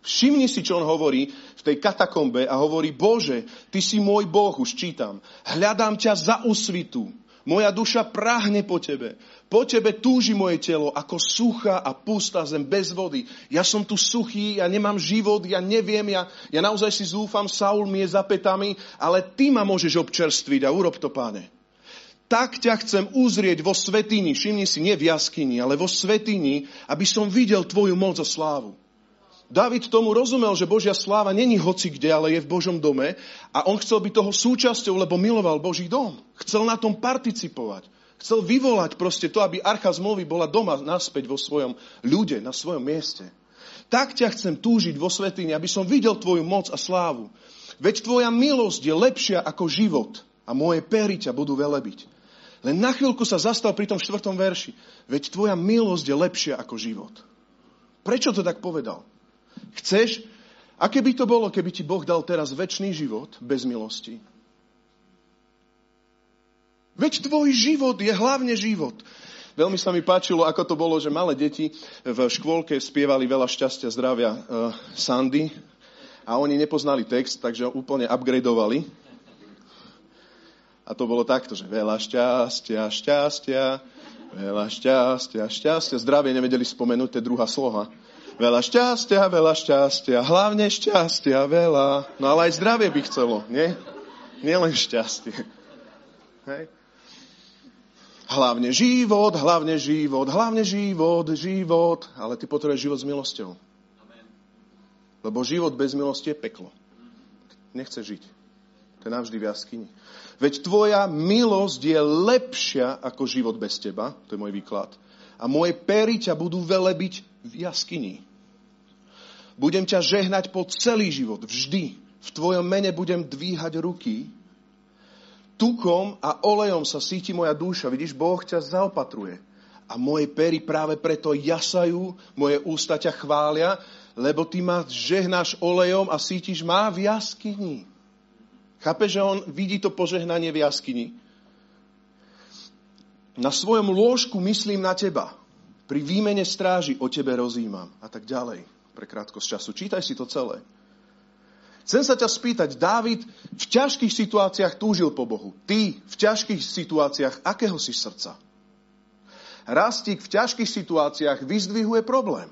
Všimni si, čo on hovorí v tej katakombe a hovorí, Bože, ty si môj Boh, už čítam. Hľadám ťa za úsvitu. Moja duša práhne po tebe. Po tebe túži moje telo ako suchá a pustá zem bez vody. Ja som tu suchý, ja nemám život, ja neviem, ja, ja naozaj si zúfam, Saul mi je za petami, ale ty ma môžeš občerstviť a urob to, páne. Tak ťa chcem uzrieť vo svetini, všimni si, nie v jaskyni, ale vo svetini, aby som videl tvoju moc a slávu. David tomu rozumel, že Božia sláva není hoci kde, ale je v Božom dome a on chcel byť toho súčasťou, lebo miloval Boží dom. Chcel na tom participovať. Chcel vyvolať proste to, aby archa zmluvy bola doma naspäť vo svojom ľude, na svojom mieste. Tak ťa chcem túžiť vo svetine, aby som videl tvoju moc a slávu. Veď tvoja milosť je lepšia ako život a moje pery ťa budú velebiť. Len na chvíľku sa zastal pri tom štvrtom verši. Veď tvoja milosť je lepšia ako život. Prečo to tak povedal? Chceš? Aké by to bolo, keby ti Boh dal teraz väčší život bez milosti? Veď tvoj život je hlavne život. Veľmi sa mi páčilo, ako to bolo, že malé deti v škôlke spievali veľa šťastia, zdravia uh, Sandy a oni nepoznali text, takže úplne upgradeovali. A to bolo takto, že veľa šťastia, šťastia, veľa šťastia, šťastia. Zdravie nevedeli spomenúť, to je druhá sloha. Veľa šťastia, veľa šťastia, hlavne šťastia, veľa. No ale aj zdravie by chcelo, nie? Nie len šťastie. Hej? Hlavne život, hlavne život, hlavne život, život. Ale ty potrebuješ život s milosťou. Lebo život bez milosti je peklo. Nechce žiť. To je navždy v jaskyni. Veď tvoja milosť je lepšia ako život bez teba. To je môj výklad. A moje pery ťa budú velebiť v jaskyni. Budem ťa žehnať po celý život, vždy. V tvojom mene budem dvíhať ruky. Tukom a olejom sa síti moja duša. Vidíš, Boh ťa zaopatruje. A moje pery práve preto jasajú, moje ústa ťa chvália, lebo ty ma žehnáš olejom a sítiš má v jaskyni. Chápe, že on vidí to požehnanie v jaskyni? Na svojom lôžku myslím na teba. Pri výmene stráži o tebe rozímam. A tak ďalej pre krátkosť času. Čítaj si to celé. Chcem sa ťa spýtať, Dávid v ťažkých situáciách túžil po Bohu. Ty v ťažkých situáciách akého si srdca? Rastík v ťažkých situáciách vyzdvihuje problém.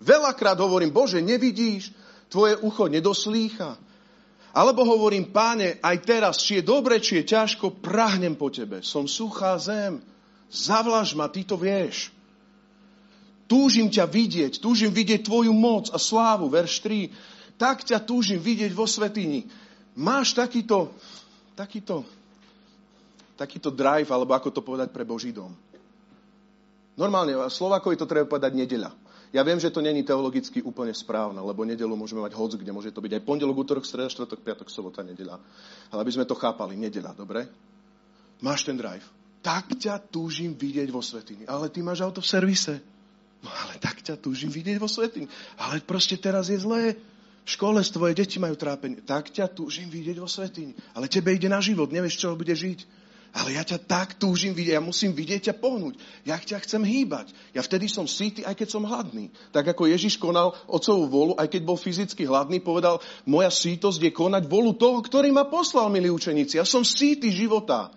Veľakrát hovorím, Bože, nevidíš, tvoje ucho nedoslýcha. Alebo hovorím, páne, aj teraz, či je dobre, či je ťažko, prahnem po tebe. Som suchá zem. Zavlaž ma, ty to vieš. Túžim ťa vidieť, túžim vidieť tvoju moc a slávu, verš 3. Tak ťa túžim vidieť vo svetini. Máš takýto, takýto, takýto drive, alebo ako to povedať pre Boží dom. Normálne, Slovakovi to treba povedať nedeľa. Ja viem, že to není teologicky úplne správne, lebo nedelu môžeme mať hoc, kde môže to byť aj pondelok, útorok, streda, štvrtok, piatok, sobota, nedeľa. Ale aby sme to chápali, nedeľa, dobre? Máš ten drive. Tak ťa túžim vidieť vo svetini. Ale ty máš auto v servise. No ale tak ťa túžim vidieť vo svety. Ale proste teraz je zlé. V škole tvoje deti majú trápenie. Tak ťa túžim vidieť vo svetini. Ale tebe ide na život, nevieš, čo bude žiť. Ale ja ťa tak túžim vidieť, ja musím vidieť ťa pohnúť. Ja ťa chcem hýbať. Ja vtedy som síty, aj keď som hladný. Tak ako Ježiš konal otcovú volu, aj keď bol fyzicky hladný, povedal, moja sítosť je konať volu toho, ktorý ma poslal, milí učeníci. Ja som síty života.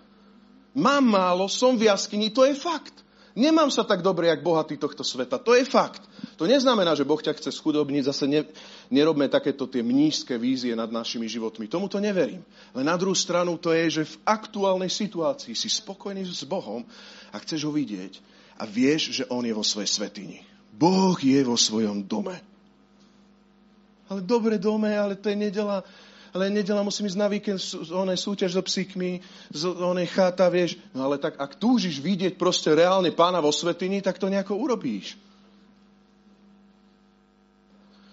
Mám málo, som v jaskyni, to je fakt. Nemám sa tak dobre, jak bohatý tohto sveta. To je fakt. To neznamená, že Boh ťa chce schudobniť. Zase ne, nerobme takéto tie mnížské vízie nad našimi životmi. Tomu to neverím. Ale na druhú stranu to je, že v aktuálnej situácii si spokojný s Bohom a chceš ho vidieť a vieš, že On je vo svojej svetini. Boh je vo svojom dome. Ale dobre dome, ale to je nedela ale nedela musím ísť na víkend, onej súťaž so psíkmi, z onej cháta, vieš. No ale tak, ak túžiš vidieť proste reálne pána vo svetini, tak to nejako urobíš.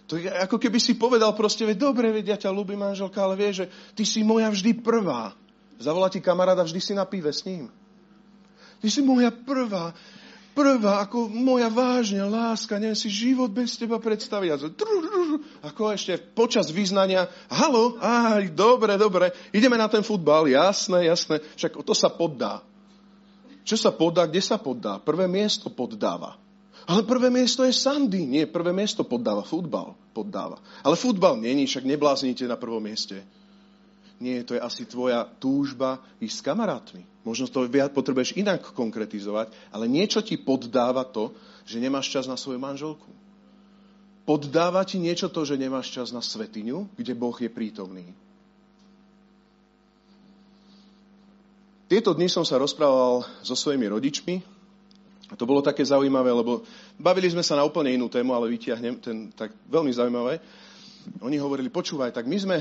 To je ako keby si povedal proste, veď dobre, veď ja ťa ľúbim, manželka, ale vieš, že ty si moja vždy prvá. Zavolá ti kamaráda, vždy si na pive s ním. Ty si moja prvá. Prvá, ako moja vážne láska, neviem si život bez teba predstaviť. A ako ešte počas vyznania, halo, aj, dobre, dobre, ideme na ten futbal, jasné, jasné, však to sa poddá. Čo sa poddá, kde sa poddá? Prvé miesto poddáva. Ale prvé miesto je Sandy. Nie, prvé miesto poddáva futbal. Poddáva. Ale futbal není, však nebláznite na prvom mieste. Nie, to je asi tvoja túžba ísť s kamarátmi. Možno to viac potrebuješ inak konkretizovať, ale niečo ti poddáva to, že nemáš čas na svoju manželku. Poddáva ti niečo to, že nemáš čas na svetiňu, kde Boh je prítomný. Tieto dni som sa rozprával so svojimi rodičmi a to bolo také zaujímavé, lebo bavili sme sa na úplne inú tému, ale vytiahnem ten tak veľmi zaujímavé. Oni hovorili, počúvaj, tak my sme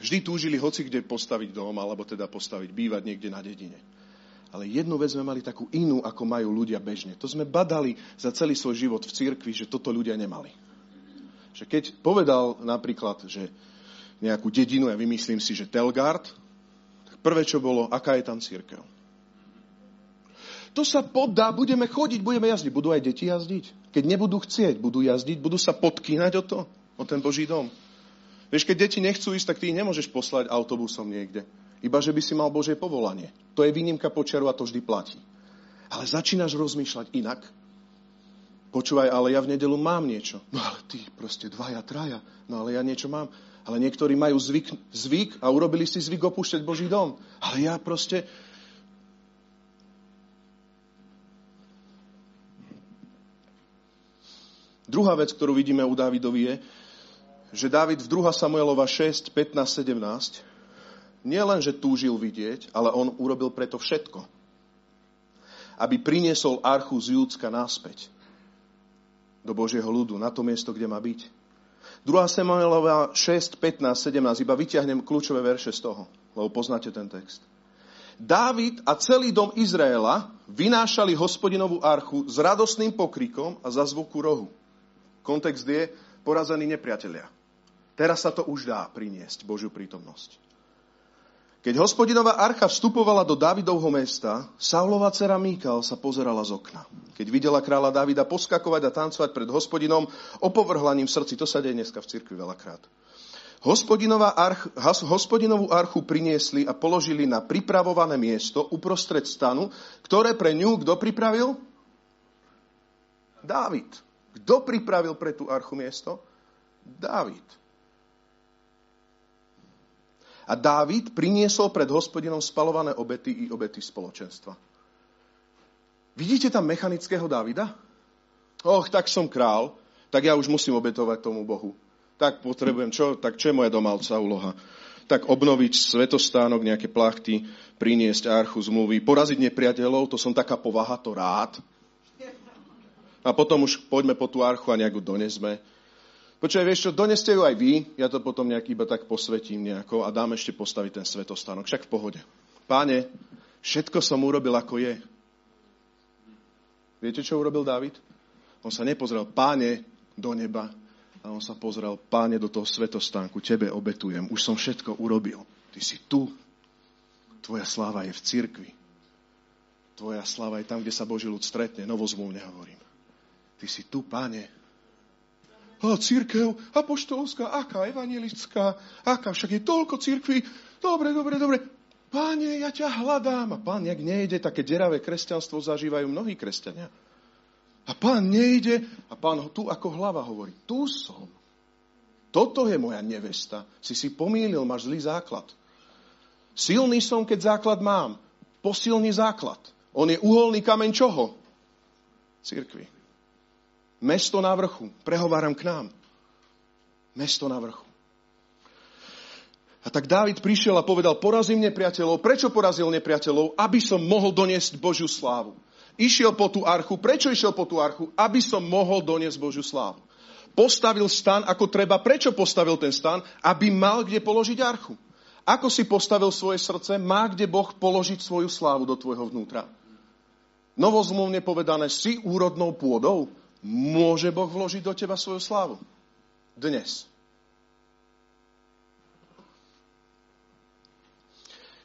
vždy túžili hoci kde postaviť dom, alebo teda postaviť, bývať niekde na dedine. Ale jednu vec sme mali takú inú, ako majú ľudia bežne. To sme badali za celý svoj život v cirkvi, že toto ľudia nemali. Že keď povedal napríklad, že nejakú dedinu, ja vymyslím si, že Telgard, tak prvé, čo bolo, aká je tam církev. To sa poddá, budeme chodiť, budeme jazdiť. Budú aj deti jazdiť. Keď nebudú chcieť, budú jazdiť, budú sa podkýnať o to, o ten Boží dom. Vieš, keď deti nechcú ísť, tak ty ich nemôžeš poslať autobusom niekde. Iba, že by si mal Božie povolanie. To je výnimka počiaru a to vždy platí. Ale začínaš rozmýšľať inak. Počúvaj, ale ja v nedelu mám niečo. No ale ty proste dvaja, traja. No ale ja niečo mám. Ale niektorí majú zvyk, zvyk a urobili si zvyk opúšťať Boží dom. Ale ja proste... Druhá vec, ktorú vidíme u Dávidovi je, že Dávid v 2 Samuelova 6, 15, 17 nielen, že túžil vidieť, ale on urobil preto všetko. Aby priniesol archu z Júdska náspäť do Božieho ľudu, na to miesto, kde má byť. 2. Samuelova 6, 15, 17, iba vyťahnem kľúčové verše z toho, lebo poznáte ten text. Dávid a celý dom Izraela vynášali hospodinovú archu s radostným pokrikom a za zvuku rohu. Kontext je porazení nepriatelia. Teraz sa to už dá priniesť, Božiu prítomnosť. Keď hospodinová archa vstupovala do Davidovho mesta, Saulova dcera Míkal sa pozerala z okna. Keď videla kráľa Davida poskakovať a tancovať pred hospodinom, opovrhlaním srdci, to sa deje dneska v cirkvi veľakrát. Arch, hospodinovú archu priniesli a položili na pripravované miesto uprostred stanu, ktoré pre ňu kto pripravil? Dávid. Kto pripravil pre tú archu miesto? Dávid. A Dávid priniesol pred hospodinom spalované obety i obety spoločenstva. Vidíte tam mechanického Dávida? Och, tak som král, tak ja už musím obetovať tomu Bohu. Tak potrebujem, čo? Tak čo je moja domalca úloha? Tak obnoviť svetostánok, nejaké plachty, priniesť archu zmluvy, poraziť nepriateľov, to som taká povaha, to rád. A potom už poďme po tú archu a nejak donesme. Počkaj, vieš čo, doneste ju aj vy, ja to potom nejak iba tak posvetím nejako a dám ešte postaviť ten svetostánok. Však v pohode. Páne, všetko som urobil ako je. Viete, čo urobil David? On sa nepozrel, páne, do neba, a on sa pozrel, páne, do toho svetostánku, tebe obetujem, už som všetko urobil. Ty si tu. Tvoja sláva je v cirkvi. Tvoja sláva je tam, kde sa Boží ľud stretne. Novozmluvne hovorím. Ty si tu, páne, církev apoštolská, aká evangelická, aká, však je toľko církví. Dobre, dobre, dobre. Páne, ja ťa hľadám. A pán, jak nejde, také deravé kresťanstvo zažívajú mnohí kresťania. A pán nejde a pán tu ako hlava hovorí, tu som. Toto je moja nevesta. Si si pomýlil, máš zlý základ. Silný som, keď základ mám. Posilný základ. On je uholný kameň čoho? Církvy. Mesto na vrchu. Prehováram k nám. Mesto na vrchu. A tak Dávid prišiel a povedal, porazím nepriateľov. Prečo porazil nepriateľov? Aby som mohol doniesť Božiu slávu. Išiel po tú archu. Prečo išiel po tú archu? Aby som mohol doniesť Božiu slávu. Postavil stan ako treba. Prečo postavil ten stan? Aby mal kde položiť archu. Ako si postavil svoje srdce? Má kde Boh položiť svoju slávu do tvojho vnútra. Novozmluvne povedané, si úrodnou pôdou? Môže Boh vložiť do teba svoju slávu? Dnes.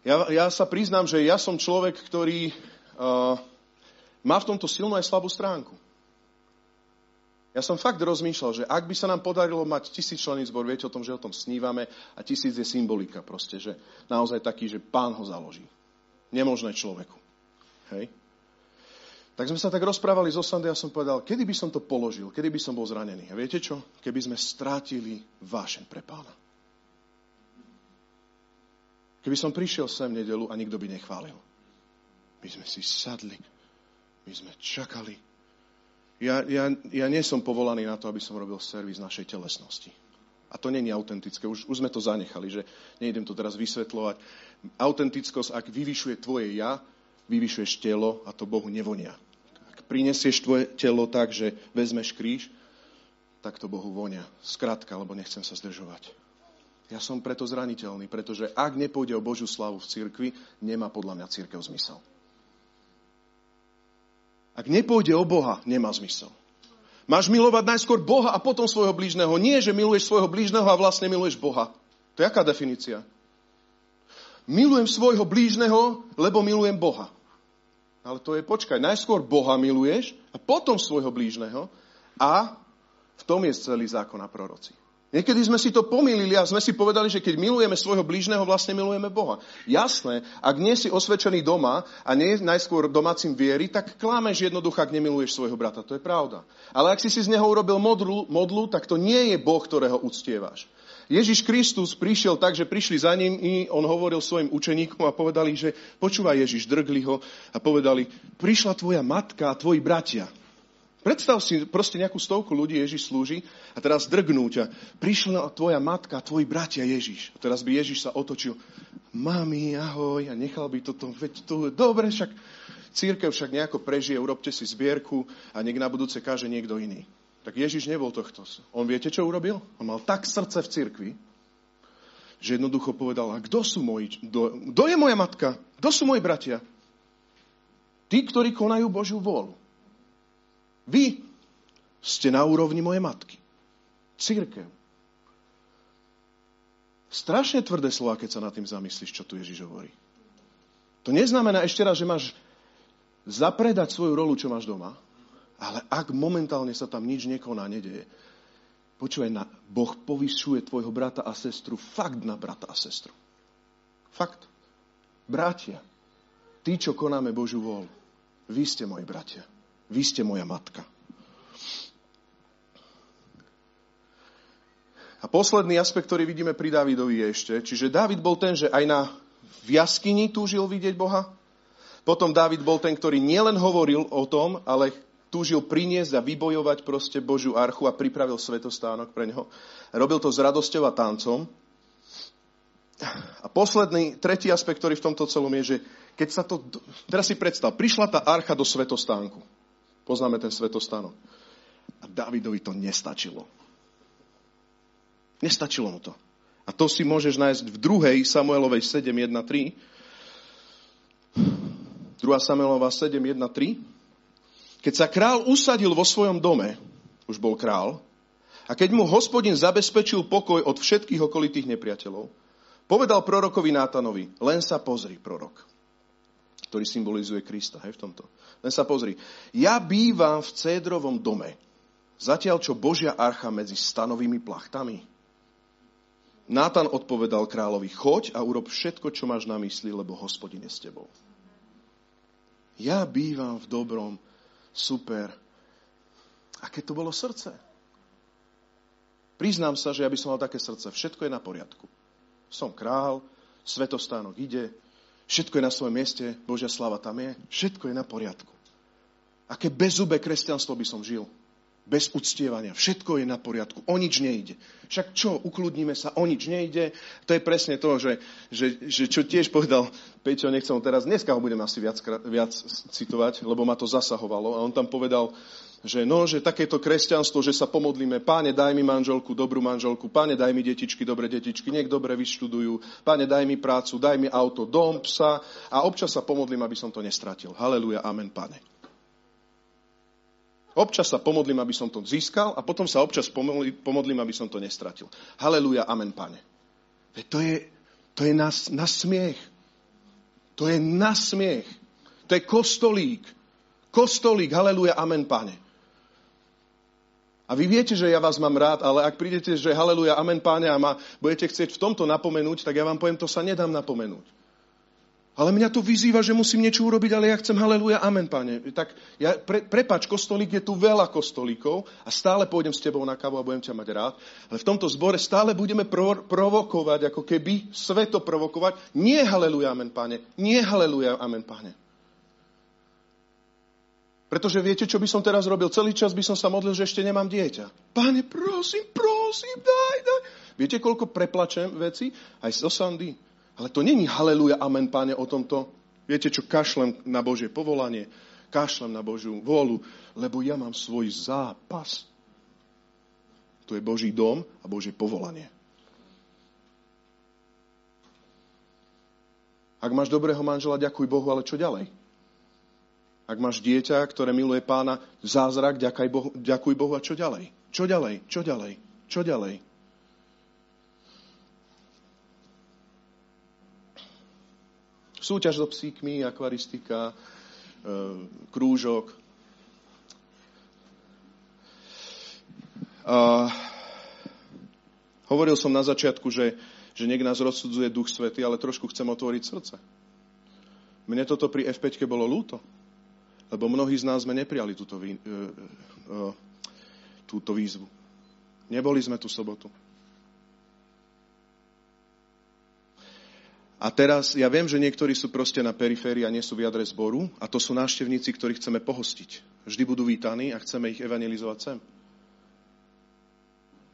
Ja, ja sa priznám, že ja som človek, ktorý uh, má v tomto silnú aj slabú stránku. Ja som fakt rozmýšľal, že ak by sa nám podarilo mať tisíc člení zbor, viete o tom, že o tom snívame a tisíc je symbolika proste, že naozaj taký, že pán ho založí. Nemožné človeku. Hej? Tak sme sa tak rozprávali zo Sandy a som povedal, kedy by som to položil, kedy by som bol zranený. A viete čo? Keby sme strátili vášeň pre pána. Keby som prišiel sem nedelu a nikto by nechválil. My sme si sadli, my sme čakali, ja, ja, ja nie som povolaný na to, aby som robil servis našej telesnosti. A to není autentické. Už, už sme to zanechali, že nejdem to teraz vysvetľovať. Autentickosť, ak vyvyšuje tvoje ja, vyvyšuješ telo a to Bohu nevonia. Prinesieš tvoje telo tak, že vezmeš kríž, tak to Bohu vonia. Skrátka, lebo nechcem sa zdržovať. Ja som preto zraniteľný, pretože ak nepôjde o Božiu slavu v cirkvi, nemá podľa mňa církev zmysel. Ak nepôjde o Boha, nemá zmysel. Máš milovať najskôr Boha a potom svojho blížneho. Nie, že miluješ svojho blížneho a vlastne miluješ Boha. To je aká definícia? Milujem svojho blížneho, lebo milujem Boha. Ale to je, počkaj, najskôr Boha miluješ a potom svojho blížneho a v tom je celý zákon a proroci. Niekedy sme si to pomýlili a sme si povedali, že keď milujeme svojho blížneho, vlastne milujeme Boha. Jasné, ak nie si osvedčený doma a nie najskôr domácim viery, tak klámeš jednoducho, ak nemiluješ svojho brata. To je pravda. Ale ak si si z neho urobil modlu, modlu tak to nie je Boh, ktorého uctievaš. Ježiš Kristus prišiel tak, že prišli za ním i on hovoril svojim učeníkom a povedali, že počúvaj Ježiš, drgli ho a povedali, prišla tvoja matka a tvoji bratia. Predstav si proste nejakú stovku ľudí Ježiš slúži a teraz drgnú ťa. Prišla tvoja matka, tvoji bratia Ježiš. A teraz by Ježiš sa otočil. Mami, ahoj, a nechal by toto, veď to, dobre, však církev však nejako prežije, urobte si zbierku a nech na budúce káže niekto iný. Tak Ježiš nebol tohto. On viete, čo urobil? On mal tak srdce v cirkvi, že jednoducho povedal, a kto sú moji, kto je moja matka? Kto sú moji bratia? Tí, ktorí konajú Božiu vôľu. Vy ste na úrovni mojej matky. Církev. Strašne tvrdé slova, keď sa nad tým zamyslíš, čo tu Ježiš hovorí. To neznamená ešte raz, že máš zapredať svoju rolu, čo máš doma, ale ak momentálne sa tam nič nekoná, nedeje, počúvaj, na, Boh povyšuje tvojho brata a sestru fakt na brata a sestru. Fakt. Bratia, tí, čo konáme Božiu vôľu, vy ste moji bratia. Vy ste moja matka. A posledný aspekt, ktorý vidíme pri Dávidovi je ešte, čiže Dávid bol ten, že aj na v jaskyni túžil vidieť Boha. Potom Dávid bol ten, ktorý nielen hovoril o tom, ale túžil priniesť a vybojovať proste Božiu archu a pripravil svetostánok pre neho. Robil to s radosťou a tancom. A posledný, tretí aspekt, ktorý v tomto celom je, že keď sa to... Teraz si predstav, prišla tá archa do svetostánku. Poznáme ten svetostánok. A Davidovi to nestačilo. Nestačilo mu to. A to si môžeš nájsť v druhej Samuelovej 7, 1, 3. 2 Samuelova 7, 1, 3. Keď sa král usadil vo svojom dome, už bol král, a keď mu hospodin zabezpečil pokoj od všetkých okolitých nepriateľov, povedal prorokovi Nátanovi, len sa pozri, prorok ktorý symbolizuje Krista hej, v tomto. Len sa pozri. Ja bývam v cédrovom dome, zatiaľ čo Božia archa medzi stanovými plachtami. Nátan odpovedal kráľovi, choď a urob všetko, čo máš na mysli, lebo hospodin je s tebou. Ja bývam v dobrom, super. Aké to bolo srdce? Priznám sa, že ja by som mal také srdce. Všetko je na poriadku. Som král, svetostánok ide, Všetko je na svojom mieste, Božia slava tam je, všetko je na poriadku. Aké bezúbe kresťanstvo by som žil. Bez uctievania. Všetko je na poriadku. O nič nejde. Však čo, ukludníme sa, o nič nejde. To je presne to, že, že, že čo tiež povedal Peťo, nechcem ho teraz, dneska ho budem asi viac, viac citovať, lebo ma to zasahovalo. A on tam povedal, že no, že takéto kresťanstvo, že sa pomodlíme, páne, daj mi manželku, dobrú manželku, páne, daj mi detičky, dobré detičky, nech dobre vyštudujú, páne, daj mi prácu, daj mi auto, dom, psa a občas sa pomodlím, aby som to nestratil. Haleluja, amen, pane. Občas sa pomodlím, aby som to získal a potom sa občas pomodlím, aby som to nestratil. Haleluja, amen, pane. Veď to je, to je na, na smiech. To je na smiech. To je kostolík Kostolík, haleluja, amen, pane. A vy viete, že ja vás mám rád, ale ak prídete, že haleluja, amen, páne, a ma budete chcieť v tomto napomenúť, tak ja vám poviem, to sa nedám napomenúť. Ale mňa to vyzýva, že musím niečo urobiť, ale ja chcem haleluja, amen, pane. Tak ja, pre, prepač, kostolík je tu veľa kostolíkov a stále pôjdem s tebou na kávu a budem ťa mať rád. Ale v tomto zbore stále budeme pro, provokovať, ako keby sveto provokovať. Nie haleluja, amen, pane. Nie haleluja, amen, pane. Pretože viete, čo by som teraz robil? Celý čas by som sa modlil, že ešte nemám dieťa. Pane, prosím, prosím, daj, daj. Viete, koľko preplačem veci? Aj zo Sandy. Ale to není haleluja, amen, páne, o tomto. Viete čo, kašlem na Božie povolanie, kašlem na Božiu vôľu, lebo ja mám svoj zápas. To je Boží dom a Božie povolanie. Ak máš dobrého manžela, ďakuj Bohu, ale čo ďalej? Ak máš dieťa, ktoré miluje pána, zázrak, ďakuj Bohu, ďakuj Bohu a čo ďalej? Čo ďalej? Čo ďalej? Čo ďalej? Súťaž so psíkmi, akvaristika, e, krúžok. A hovoril som na začiatku, že, že niek nás rozsudzuje Duch Svety, ale trošku chcem otvoriť srdce. Mne toto pri F5 bolo lúto, lebo mnohí z nás sme neprijali túto, vý, e, e, túto výzvu. Neboli sme tu sobotu. A teraz, ja viem, že niektorí sú proste na periférii a nie sú v jadre zboru a to sú návštevníci, ktorých chceme pohostiť. Vždy budú vítaní a chceme ich evangelizovať sem.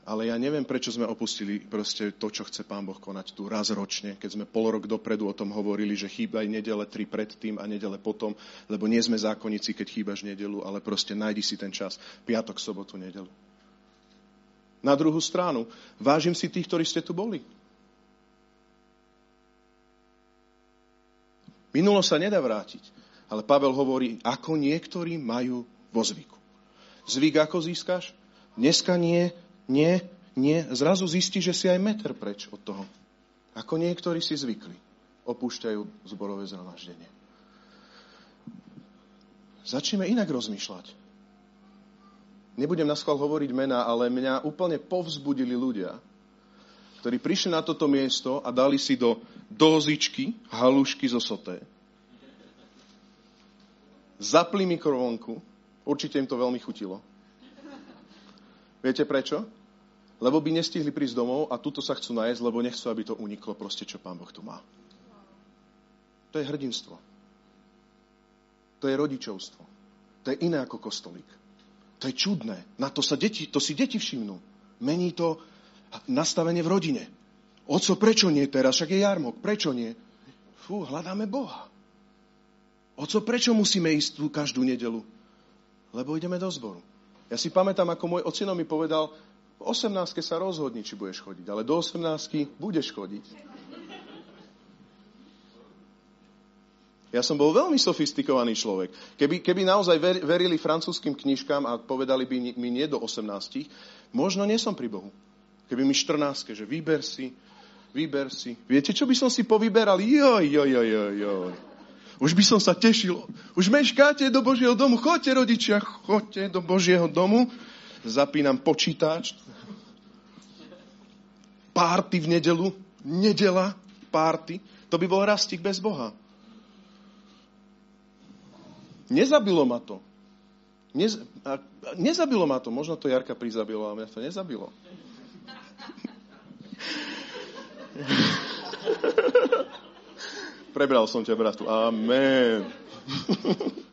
Ale ja neviem, prečo sme opustili proste to, čo chce Pán Boh konať tu raz ročne, keď sme pol rok dopredu o tom hovorili, že chýba aj nedele tri predtým a nedele potom, lebo nie sme zákonníci, keď chýbaš nedelu, ale proste nájdi si ten čas. Piatok, sobotu, nedelu. Na druhú stranu, vážim si tých, ktorí ste tu boli. Minulo sa nedá vrátiť. Ale Pavel hovorí, ako niektorí majú vo zvyku. Zvyk ako získaš? Dneska nie, nie, nie. Zrazu zistí, že si aj meter preč od toho. Ako niektorí si zvykli. Opúšťajú zborové zhromaždenie. Začneme inak rozmýšľať. Nebudem na schvál hovoriť mena, ale mňa úplne povzbudili ľudia, ktorí prišli na toto miesto a dali si do dozičky halušky zo soté. Zapli mikrovonku, určite im to veľmi chutilo. Viete prečo? Lebo by nestihli prísť domov a tuto sa chcú najesť, lebo nechcú, aby to uniklo proste, čo Pán Boh tu má. To je hrdinstvo. To je rodičovstvo. To je iné ako kostolík. To je čudné. Na to sa deti, to si deti všimnú. Mení to nastavenie v rodine. Oco, prečo nie teraz? Však je jarmok. Prečo nie? Fú, hľadáme Boha. Oco, prečo musíme ísť tu každú nedelu? Lebo ideme do zboru. Ja si pamätám, ako môj ocino mi povedal, v 18 sa rozhodni, či budeš chodiť, ale do 18 budeš chodiť. Ja som bol veľmi sofistikovaný človek. Keby, keby naozaj verili francúzským knižkám a povedali by mi nie do 18, možno nie som pri Bohu. Keby mi 14, že vyber si, vyber si. Viete, čo by som si povyberal? Joj, joj, joj, joj. Už by som sa tešil. Už meškáte do Božieho domu. Choďte, rodičia, choďte do Božieho domu. Zapínam počítač. Párty v nedelu. Nedela, párty. To by bol rastík bez Boha. Nezabilo ma to. Nez, nezabilo ma to. Možno to Jarka prizabilo, ale mňa to nezabilo. Prebral som ťa, bratu. Amen.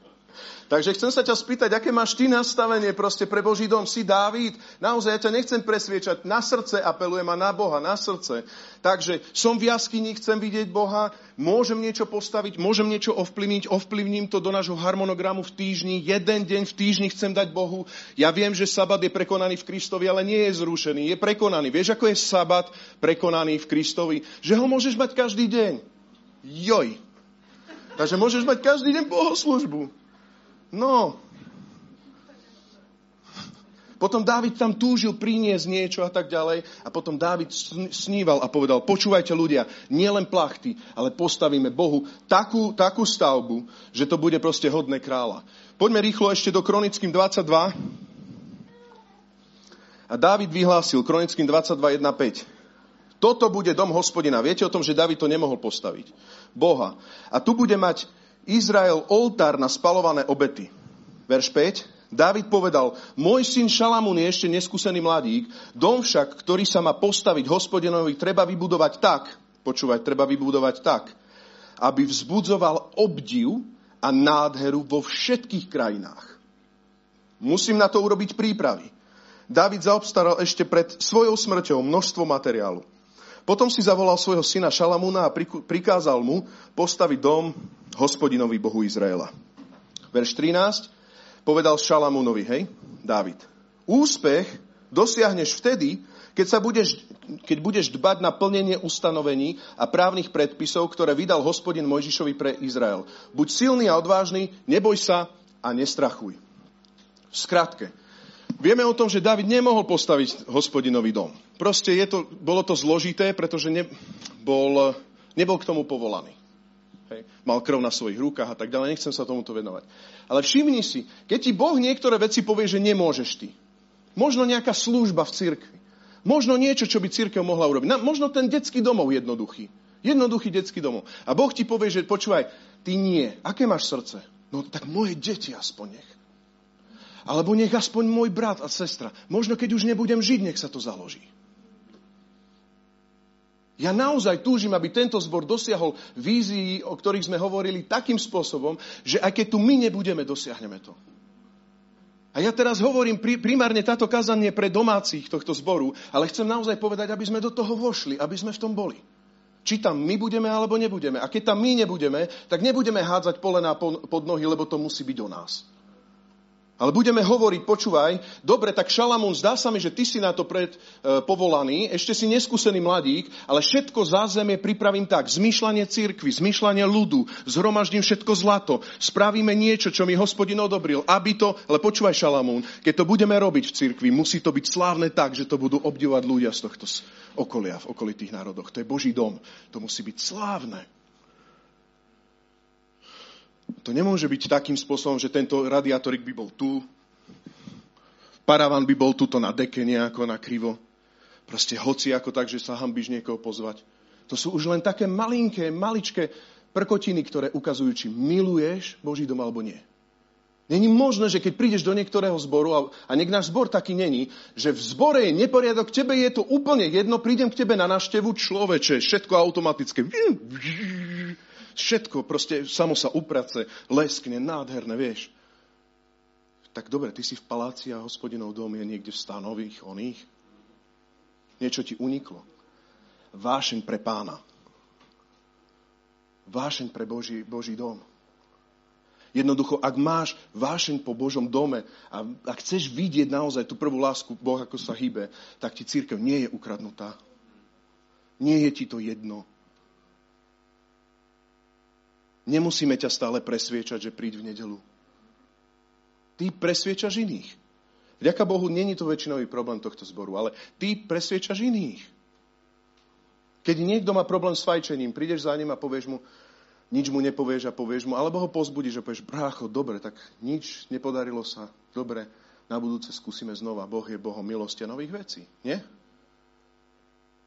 Takže chcem sa ťa spýtať, aké máš ty nastavenie proste pre Boží dom? Si Dávid? Naozaj, ja ťa nechcem presviečať. Na srdce apelujem a na Boha, na srdce. Takže som v jaskyni, chcem vidieť Boha, môžem niečo postaviť, môžem niečo ovplyvniť, ovplyvním to do nášho harmonogramu v týždni. Jeden deň v týždni chcem dať Bohu. Ja viem, že sabat je prekonaný v Kristovi, ale nie je zrušený. Je prekonaný. Vieš, ako je sabat prekonaný v Kristovi? Že ho môžeš mať každý deň. Joj. Takže môžeš mať každý deň bohoslužbu. No, Potom Dávid tam túžil priniesť niečo a tak ďalej. A potom Dávid sníval a povedal, počúvajte ľudia, nielen plachty, ale postavíme Bohu takú, takú stavbu, že to bude proste hodné kráľa. Poďme rýchlo ešte do Kronickým 22. A Dávid vyhlásil Kronickým 22, 1, 5. Toto bude dom hospodina. Viete o tom, že David to nemohol postaviť. Boha. A tu bude mať Izrael oltár na spalované obety. Verš 5. David povedal, môj syn Šalamún je ešte neskúsený mladík, dom však, ktorý sa má postaviť hospodinovi, treba vybudovať tak, počúvať, treba vybudovať tak, aby vzbudzoval obdiv a nádheru vo všetkých krajinách. Musím na to urobiť prípravy. David zaobstaral ešte pred svojou smrťou množstvo materiálu. Potom si zavolal svojho syna Šalamúna a prikázal mu postaviť dom hospodinovi Bohu Izraela. Verš 13 povedal Šalamúnovi, hej, Dávid, úspech dosiahneš vtedy, keď, sa budeš, keď budeš dbať na plnenie ustanovení a právnych predpisov, ktoré vydal hospodin Mojžišovi pre Izrael. Buď silný a odvážny, neboj sa a nestrachuj. V skratke, Vieme o tom, že David nemohol postaviť hospodinový dom. Proste je to, bolo to zložité, pretože ne, bol, nebol k tomu povolaný. Hej. Mal krv na svojich rukách a tak ďalej. Nechcem sa tomuto venovať. Ale všimni si, keď ti Boh niektoré veci povie, že nemôžeš ty. Možno nejaká služba v cirkvi. Možno niečo, čo by církev mohla urobiť. Na, možno ten detský domov jednoduchý. Jednoduchý detský domov. A Boh ti povie, že počúvaj, ty nie. Aké máš srdce? No tak moje deti aspoň nech. Alebo nech aspoň môj brat a sestra. Možno keď už nebudem žiť, nech sa to založí. Ja naozaj túžim, aby tento zbor dosiahol vízii, o ktorých sme hovorili takým spôsobom, že aj keď tu my nebudeme, dosiahneme to. A ja teraz hovorím primárne táto kazanie pre domácich tohto zboru, ale chcem naozaj povedať, aby sme do toho vošli, aby sme v tom boli. Či tam my budeme, alebo nebudeme. A keď tam my nebudeme, tak nebudeme hádzať polená pod nohy, lebo to musí byť o nás. Ale budeme hovoriť, počúvaj, dobre, tak Šalamún, zdá sa mi, že ty si na to pred, e, povolaný, ešte si neskúsený mladík, ale všetko zázemie pripravím tak. Zmýšľanie církvy, zmýšľanie ľudu, zhromaždím všetko zlato, spravíme niečo, čo mi hospodin odobril, aby to, ale počúvaj Šalamún, keď to budeme robiť v církvi, musí to byť slávne tak, že to budú obdivovať ľudia z tohto okolia, v okolitých národoch. To je Boží dom. To musí byť slávne. To nemôže byť takým spôsobom, že tento radiátorik by bol tu, paravan by bol tuto na deke nejako na krivo. Proste hoci ako tak, že sa hambíš niekoho pozvať. To sú už len také malinké, maličké prkotiny, ktoré ukazujú, či miluješ Boží dom alebo nie. Není možné, že keď prídeš do niektorého zboru, a, a niek náš zbor taký není, že v zbore je neporiadok, tebe je to úplne jedno, prídem k tebe na naštevu, človeče, všetko automatické všetko proste samo sa uprace, leskne, nádherné, vieš. Tak dobre, ty si v paláci a hospodinov dom je niekde v stanových, oných. Niečo ti uniklo. Vášeň pre pána. Vášeň pre Boží, Boží dom. Jednoducho, ak máš vášeň po Božom dome a ak chceš vidieť naozaj tú prvú lásku Boha, ako sa hýbe, tak ti církev nie je ukradnutá. Nie je ti to jedno. Nemusíme ťa stále presviečať, že príď v nedelu. Ty presviečaš iných. Vďaka Bohu, není to väčšinový problém tohto zboru, ale ty presviečaš iných. Keď niekto má problém s fajčením, prídeš za ním a povieš mu, nič mu nepovieš a povieš mu, alebo ho pozbudíš a povieš, brácho, dobre, tak nič nepodarilo sa, dobre, na budúce skúsime znova. Boh je Bohom milosti a nových vecí. Nie?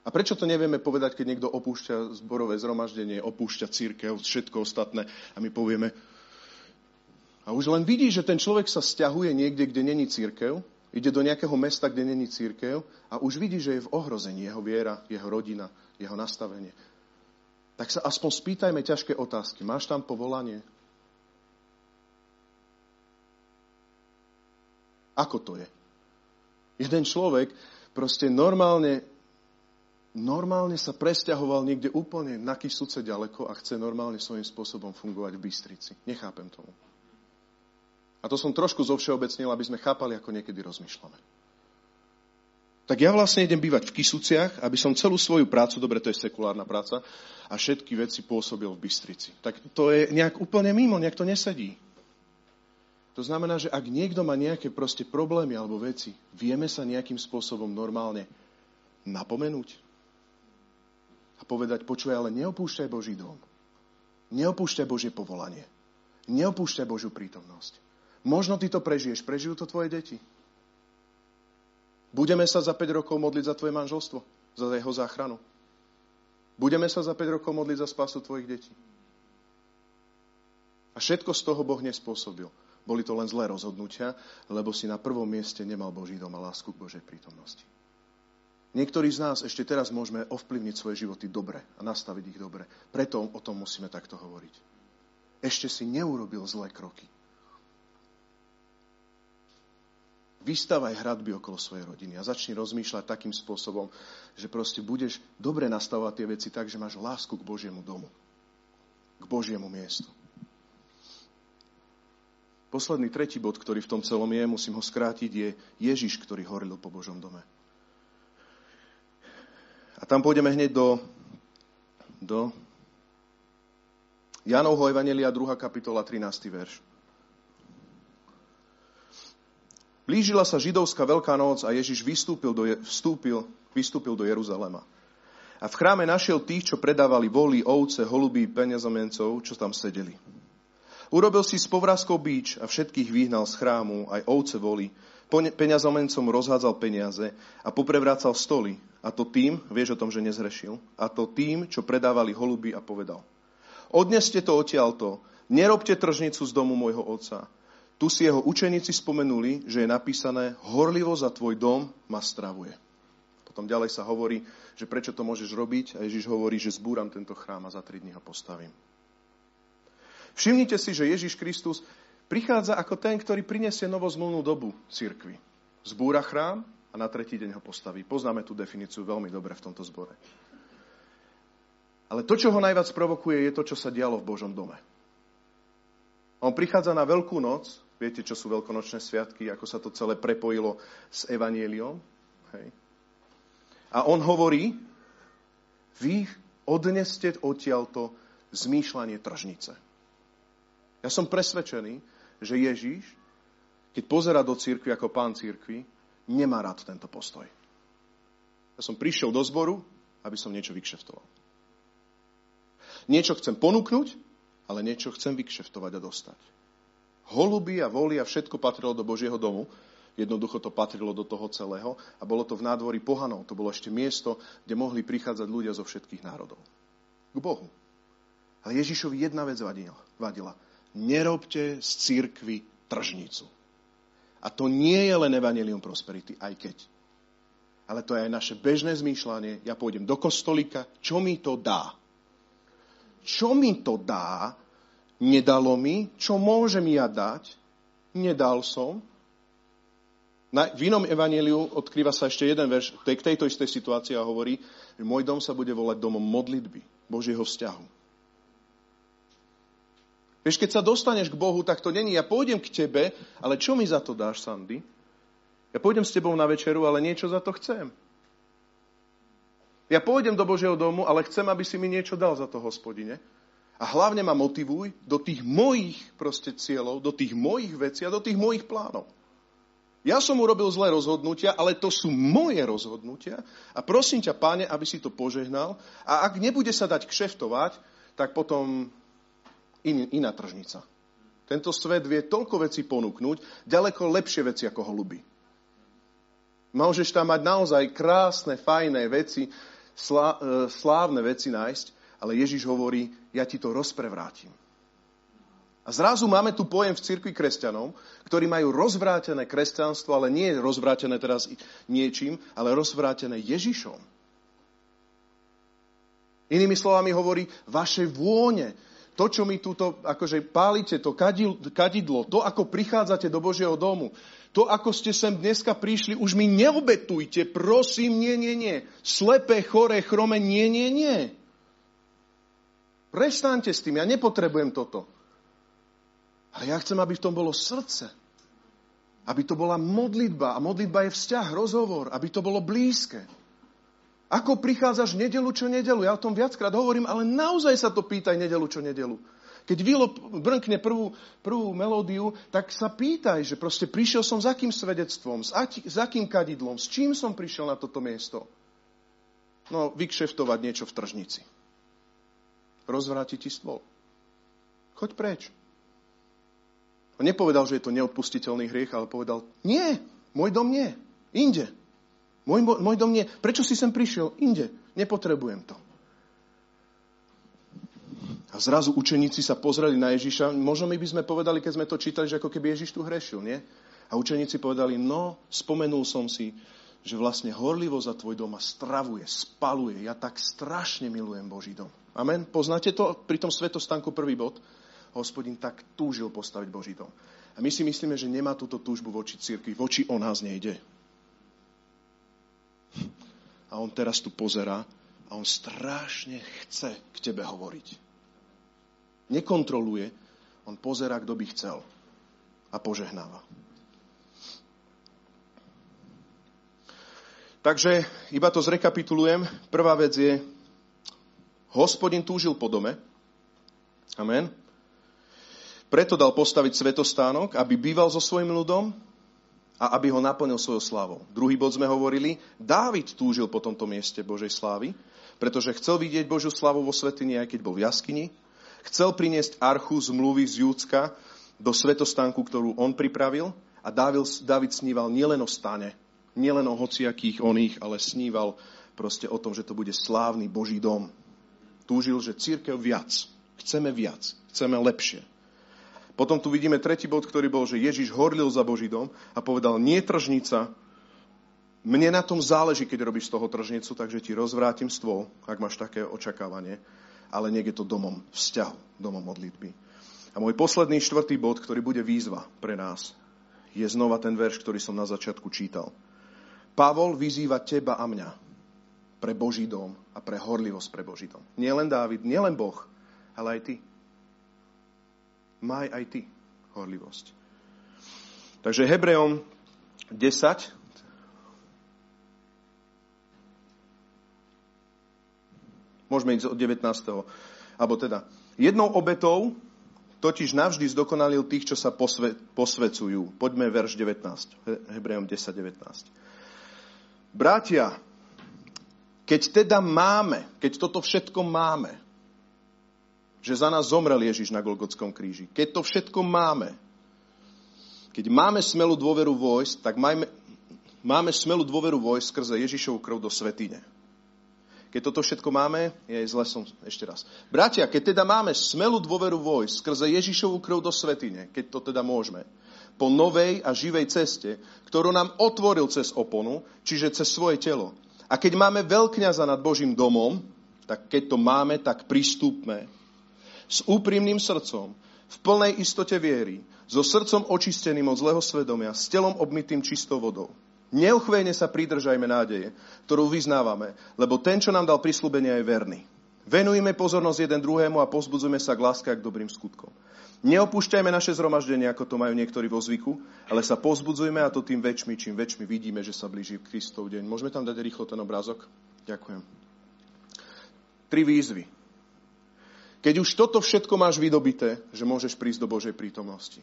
A prečo to nevieme povedať, keď niekto opúšťa zborové zhromaždenie, opúšťa církev, všetko ostatné a my povieme, a už len vidí, že ten človek sa stiahuje niekde, kde není církev, ide do nejakého mesta, kde není církev a už vidí, že je v ohrození jeho viera, jeho rodina, jeho nastavenie. Tak sa aspoň spýtajme ťažké otázky. Máš tam povolanie? Ako to je? Jeden človek proste normálne normálne sa presťahoval niekde úplne na Kisuce ďaleko a chce normálne svojím spôsobom fungovať v Bystrici. Nechápem tomu. A to som trošku zovšeobecnil, aby sme chápali, ako niekedy rozmýšľame. Tak ja vlastne idem bývať v Kisuciach, aby som celú svoju prácu, dobre, to je sekulárna práca, a všetky veci pôsobil v Bystrici. Tak to je nejak úplne mimo, nejak to nesedí. To znamená, že ak niekto má nejaké proste problémy alebo veci, vieme sa nejakým spôsobom normálne napomenúť a povedať, počuj, ale neopúšťaj Boží dom. Neopúšťaj Božie povolanie. Neopúšťaj Božiu prítomnosť. Možno ty to prežiješ. Prežijú to tvoje deti. Budeme sa za 5 rokov modliť za tvoje manželstvo, za jeho záchranu. Budeme sa za 5 rokov modliť za spásu tvojich detí. A všetko z toho Boh nespôsobil. Boli to len zlé rozhodnutia, lebo si na prvom mieste nemal Boží dom a lásku k Božej prítomnosti. Niektorí z nás ešte teraz môžeme ovplyvniť svoje životy dobre a nastaviť ich dobre. Preto o tom musíme takto hovoriť. Ešte si neurobil zlé kroky. Vystavaj hradby okolo svojej rodiny a začni rozmýšľať takým spôsobom, že proste budeš dobre nastavovať tie veci tak, že máš lásku k Božiemu domu, k Božiemu miestu. Posledný tretí bod, ktorý v tom celom je, musím ho skrátiť, je Ježiš, ktorý horil po Božom dome. Tam pôjdeme hneď do, do Janovho Evangelia 2. kapitola 13. verš. Blížila sa židovská veľká noc a Ježiš vystúpil do, vstúpil, vystúpil do Jeruzalema. A v chráme našiel tých, čo predávali voly, ovce, holubí, peniazomencov, čo tam sedeli. Urobil si s povrázkou bíč a všetkých vyhnal z chrámu, aj ovce voli. Peňazomencom rozhádzal peniaze a poprevrácal stoly. A to tým, vieš o tom, že nezrešil, a to tým, čo predávali holuby a povedal. Odneste to odtiaľto, nerobte tržnicu z domu môjho otca. Tu si jeho učeníci spomenuli, že je napísané, horlivo za tvoj dom ma stravuje. Potom ďalej sa hovorí, že prečo to môžeš robiť a Ježiš hovorí, že zbúram tento chrám a za tri dní ho postavím. Všimnite si, že Ježiš Kristus prichádza ako ten, ktorý prinesie novozmluvnú dobu cirkvi. Zbúra chrám a na tretí deň ho postaví. Poznáme tú definíciu veľmi dobre v tomto zbore. Ale to, čo ho najviac provokuje, je to, čo sa dialo v Božom dome. On prichádza na Veľkú noc, viete, čo sú veľkonočné sviatky, ako sa to celé prepojilo s Evanieliom. Hej. A on hovorí, vy odneste odtiaľto zmýšľanie tržnice. Ja som presvedčený, že Ježíš, keď pozera do církvy ako pán církvy, nemá rád tento postoj. Ja som prišiel do zboru, aby som niečo vykšeftoval. Niečo chcem ponúknuť, ale niečo chcem vykšeftovať a dostať. Holuby a voly a všetko patrilo do Božieho domu. Jednoducho to patrilo do toho celého a bolo to v nádvorí pohanov. To bolo ešte miesto, kde mohli prichádzať ľudia zo všetkých národov. K Bohu. Ale Ježišovi jedna vec vadila. Nerobte z církvy tržnicu. A to nie je len Evangelium Prosperity, aj keď. Ale to je aj naše bežné zmýšľanie. Ja pôjdem do kostolika, čo mi to dá? Čo mi to dá? Nedalo mi, čo môžem ja dať? Nedal som. Na, v inom evaneliu odkrýva sa ešte jeden verš, k tejto istej situácii a hovorí, že môj dom sa bude volať domom modlitby, Božieho vzťahu. Vieš, keď sa dostaneš k Bohu, tak to není, ja pôjdem k tebe, ale čo mi za to dáš, Sandy? Ja pôjdem s tebou na večeru, ale niečo za to chcem. Ja pôjdem do Božieho domu, ale chcem, aby si mi niečo dal za to, hospodine. A hlavne ma motivuj do tých mojich proste cieľov, do tých mojich vecí a do tých mojich plánov. Ja som urobil zlé rozhodnutia, ale to sú moje rozhodnutia a prosím ťa, páne, aby si to požehnal a ak nebude sa dať kšeftovať, tak potom in, iná tržnica. Tento svet vie toľko vecí ponúknuť, ďaleko lepšie veci ako holuby. Môžeš tam mať naozaj krásne, fajné veci, slá, e, slávne veci nájsť, ale Ježiš hovorí, ja ti to rozprevrátim. A zrazu máme tu pojem v cirkvi kresťanov, ktorí majú rozvrátené kresťanstvo, ale nie je rozvrátené teraz niečím, ale rozvrátené Ježišom. Inými slovami hovorí, vaše vône, to, čo mi túto, akože pálite, to kadidlo, to, ako prichádzate do Božieho domu, to, ako ste sem dneska prišli, už mi neobetujte, prosím, nie, nie, nie. Slepé, choré, chrome, nie, nie, nie. Prestaňte s tým, ja nepotrebujem toto. Ale ja chcem, aby v tom bolo srdce. Aby to bola modlitba. A modlitba je vzťah, rozhovor. Aby to bolo blízke. Ako prichádzaš nedelu čo nedelu? Ja o tom viackrát hovorím, ale naozaj sa to pýtaj nedelu čo nedelu. Keď Vilo brnkne prvú, prvú melódiu, tak sa pýtaj, že proste prišiel som s akým svedectvom, s, aký, s akým kadidlom, s čím som prišiel na toto miesto. No, vykšeftovať niečo v tržnici. Rozvráti ti stôl. Choď preč. On nepovedal, že je to neodpustiteľný hriech, ale povedal, nie, môj dom nie, inde. Môj, môj dom nie. Prečo si sem prišiel? Inde. Nepotrebujem to. A zrazu učeníci sa pozreli na Ježiša. Možno my by sme povedali, keď sme to čítali, že ako keby Ježiš tu hrešil, nie? A učeníci povedali, no, spomenul som si, že vlastne horlivo za tvoj dom ma stravuje, spaluje. Ja tak strašne milujem Boží dom. Amen. Poznáte to pri tom svetostánku prvý bod? Hospodin tak túžil postaviť Boží dom. A my si myslíme, že nemá túto túžbu voči církvi, voči o nás nejde. A on teraz tu pozera a on strašne chce k tebe hovoriť nekontroluje, on pozera, kto by chcel a požehnáva. Takže iba to zrekapitulujem. Prvá vec je, hospodin túžil po dome. Amen. Preto dal postaviť svetostánok, aby býval so svojim ľudom a aby ho naplnil svojou slávou. Druhý bod sme hovorili, Dávid túžil po tomto mieste Božej slávy, pretože chcel vidieť Božiu slavu vo svetini, aj keď bol v jaskyni Chcel priniesť archu zmluvy z Júcka do svetostánku, ktorú on pripravil a David, David sníval nielen o stane, nielen o hociakých oných, ale sníval proste o tom, že to bude slávny Boží dom. Túžil, že církev viac. Chceme viac. Chceme lepšie. Potom tu vidíme tretí bod, ktorý bol, že Ježiš horlil za Boží dom a povedal, nie tržnica, mne na tom záleží, keď robíš z toho tržnicu, takže ti rozvrátim stôl, ak máš také očakávanie ale nech je to domom vzťahu, domom modlitby. A môj posledný štvrtý bod, ktorý bude výzva pre nás, je znova ten verš, ktorý som na začiatku čítal. Pavol vyzýva teba a mňa pre Boží dom a pre horlivosť pre Boží dom. Nie len Dávid, nie len Boh, ale aj ty. Maj aj ty horlivosť. Takže Hebrejom 10, Môžeme ísť od 19. Alebo teda, jednou obetou totiž navždy zdokonalil tých, čo sa posve, posvecujú. Poďme verš 19, Hebrejom 10, 19. Bratia, keď teda máme, keď toto všetko máme, že za nás zomrel Ježiš na Golgotskom kríži, keď to všetko máme, keď máme smelú dôveru vojsť, tak majme, máme smelú dôveru vojsť skrze Ježišovu krv do svetine. Keď toto všetko máme, je zle som ešte raz. Bratia, keď teda máme smelú dôveru vojsť skrze Ježišovú krv do svetine, keď to teda môžeme, po novej a živej ceste, ktorú nám otvoril cez oponu, čiže cez svoje telo. A keď máme veľkňaza nad Božím domom, tak keď to máme, tak pristúpme s úprimným srdcom, v plnej istote viery, so srdcom očisteným od zlého svedomia, s telom obmytým čistou vodou. Neuchvejne sa pridržajme nádeje, ktorú vyznávame, lebo ten, čo nám dal prislúbenie, je verný. Venujme pozornosť jeden druhému a pozbudzujme sa k láske a k dobrým skutkom. Neopúšťajme naše zhromaždenie, ako to majú niektorí vo zvyku, ale sa pozbudzujme a to tým väčšmi, čím väčšmi vidíme, že sa blíži Kristov deň. Môžeme tam dať rýchlo ten obrázok? Ďakujem. Tri výzvy. Keď už toto všetko máš vydobité, že môžeš prísť do Božej prítomnosti.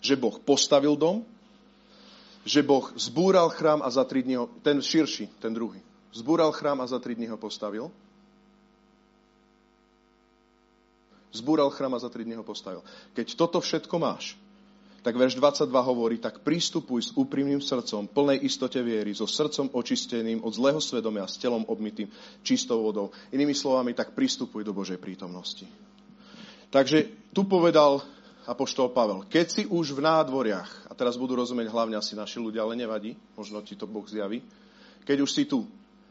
Že Boh postavil dom, že Boh zbúral chrám a za tri dní ho, ten širší, ten druhý, zbúral chrám a za tri dní ho postavil. Zbúral chrám a za tri dní ho postavil. Keď toto všetko máš, tak verš 22 hovorí, tak prístupuj s úprimným srdcom, plnej istote viery, so srdcom očisteným od zlého svedomia, s telom obmytým čistou vodou. Inými slovami, tak prístupuj do Božej prítomnosti. Takže tu povedal Apoštol Pavel, keď si už v nádvoriach, a teraz budú rozumieť hlavne asi naši ľudia, ale nevadí, možno ti to Boh zjaví, keď už si tu,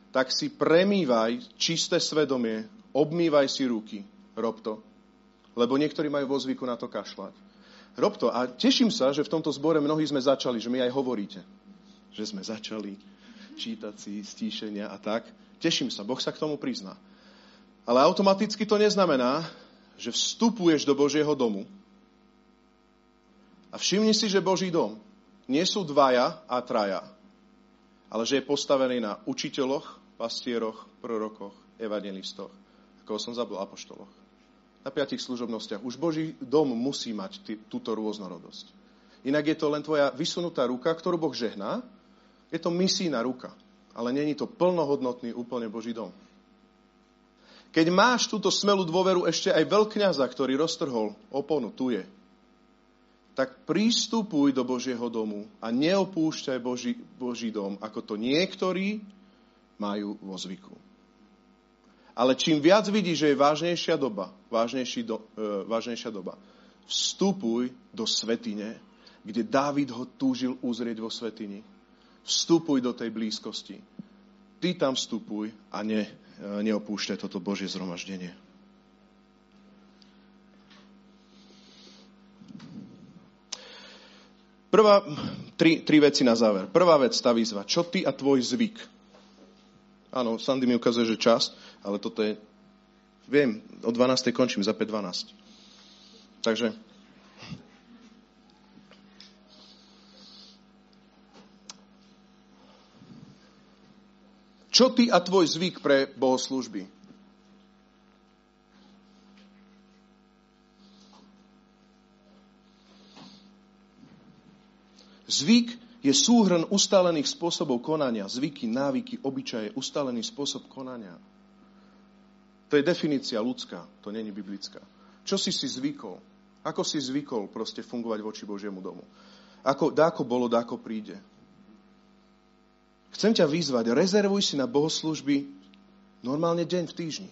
tak si premývaj čisté svedomie, obmývaj si ruky, rob to, lebo niektorí majú vo zvyku na to kašľať. Rob to a teším sa, že v tomto zbore mnohí sme začali, že mi aj hovoríte, že sme začali čítať si stíšenia a tak. Teším sa, Boh sa k tomu prizná. Ale automaticky to neznamená, že vstupuješ do Božieho domu a všimni si, že Boží dom nie sú dvaja a traja, ale že je postavený na učiteľoch, pastieroch, prorokoch, evangelistoch. Ako som zabыл, apoštoloch. Na piatich služobnostiach. Už Boží dom musí mať ty, túto rôznorodosť. Inak je to len tvoja vysunutá ruka, ktorú Boh žehná. Je to misijná ruka, ale není to plnohodnotný úplne Boží dom. Keď máš túto smelú dôveru ešte aj veľkňaza, ktorý roztrhol oponu, tu je, tak prístupuj do Božieho domu a neopúšťaj Boží, Boží dom, ako to niektorí majú vo zvyku. Ale čím viac vidíš, že je vážnejšia doba, vážnejší do, e, vážnejšia doba, vstupuj do svetine, kde Dávid ho túžil uzrieť vo svetini. Vstupuj do tej blízkosti. Ty tam vstupuj a ne, e, neopúšťaj toto Božie zhromaždenie. Prvá, tri, tri veci na záver. Prvá vec, tá výzva. Čo ty a tvoj zvyk? Áno, Sandy mi ukazuje, že čas, ale toto je... Viem, o 12. končím, za 5.12. Takže... Čo ty a tvoj zvyk pre bohoslužby? Zvyk je súhrn ustálených spôsobov konania, zvyky, návyky, obyčaje, ustálený spôsob konania. To je definícia ľudská, to není biblická. Čo si si zvykol? Ako si zvykol proste fungovať voči Božiemu domu? Ako, dáko bolo, dáko príde. Chcem ťa vyzvať, rezervuj si na bohoslužby normálne deň v týždni,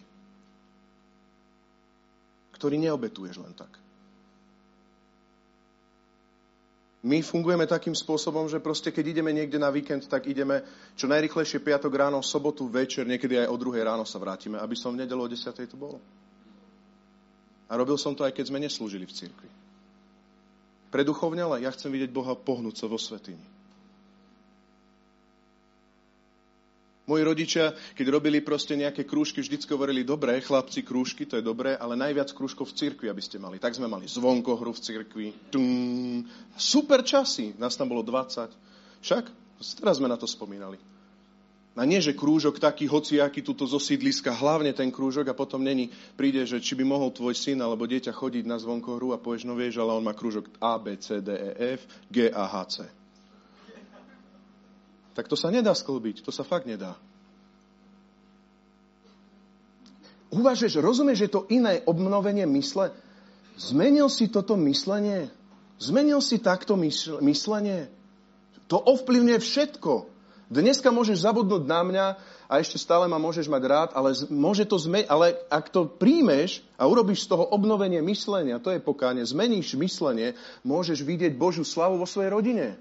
ktorý neobetuješ len tak. My fungujeme takým spôsobom, že proste keď ideme niekde na víkend, tak ideme čo najrychlejšie piatok ráno, sobotu večer, niekedy aj o druhej ráno sa vrátime, aby som v nedelu o 10. tu bol. A robil som to aj keď sme neslúžili v cirkvi. Preduchovňale, ja chcem vidieť Boha pohnúť sa vo svetini. Moji rodičia, keď robili proste nejaké krúžky, vždycky hovorili, dobre, chlapci, krúžky, to je dobré, ale najviac krúžkov v cirkvi, aby ste mali. Tak sme mali zvonkohru v cirkvi. Tum, super časy, nás tam bolo 20. Však, teraz sme na to spomínali. A nie, že krúžok taký hociaký tuto zo sídliska, hlavne ten krúžok a potom není, príde, že či by mohol tvoj syn alebo dieťa chodiť na zvonkohru a povieš, no vieš, ale on má krúžok A, B, C, D, E, F, G, A, H, C tak to sa nedá sklbiť. To sa fakt nedá. Uvažuješ, rozumieš, že to iné obnovenie mysle? Zmenil si toto myslenie? Zmenil si takto myslenie? To ovplyvňuje všetko. Dneska môžeš zabudnúť na mňa a ešte stále ma môžeš mať rád, ale, môže to zme- ale ak to príjmeš a urobíš z toho obnovenie myslenia, to je pokáne, zmeníš myslenie, môžeš vidieť Božiu slavu vo svojej rodine.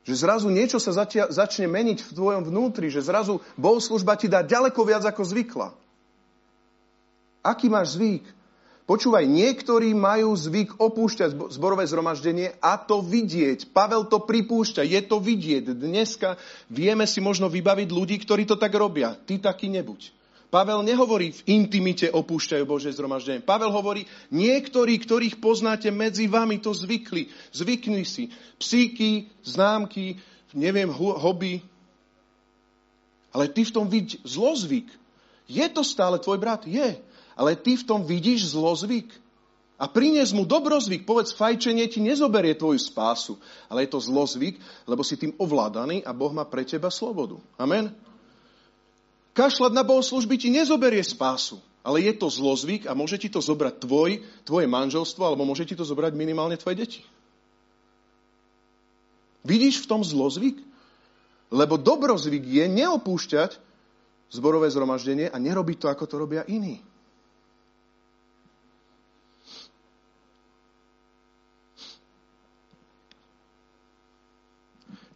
Že zrazu niečo sa zatia, začne meniť v tvojom vnútri, že zrazu bohoslužba ti dá ďaleko viac ako zvykla. Aký máš zvyk? Počúvaj, niektorí majú zvyk opúšťať zborové zhromaždenie a to vidieť. Pavel to pripúšťa, je to vidieť. Dneska vieme si možno vybaviť ľudí, ktorí to tak robia. Ty taký nebuď. Pavel nehovorí v intimite opúšťajú Bože zhromaždenie. Pavel hovorí, niektorí, ktorých poznáte medzi vami, to zvykli. Zvykni si. Psíky, známky, neviem, hobby. Ale ty v tom vidíš zlozvyk. Je to stále tvoj brat? Je. Ale ty v tom vidíš zlozvyk. A prinies mu dobrozvyk. Povedz, fajčenie ti nezoberie tvoju spásu. Ale je to zlozvyk, lebo si tým ovládaný a Boh má pre teba slobodu. Amen. Kašľať na bohoslužby ti nezoberie spásu, ale je to zlozvyk a môže ti to zobrať tvoj, tvoje manželstvo, alebo môže ti to zobrať minimálne tvoje deti. Vidíš v tom zlozvyk? Lebo dobrozvyk je neopúšťať zborové zhromaždenie a nerobiť to, ako to robia iní.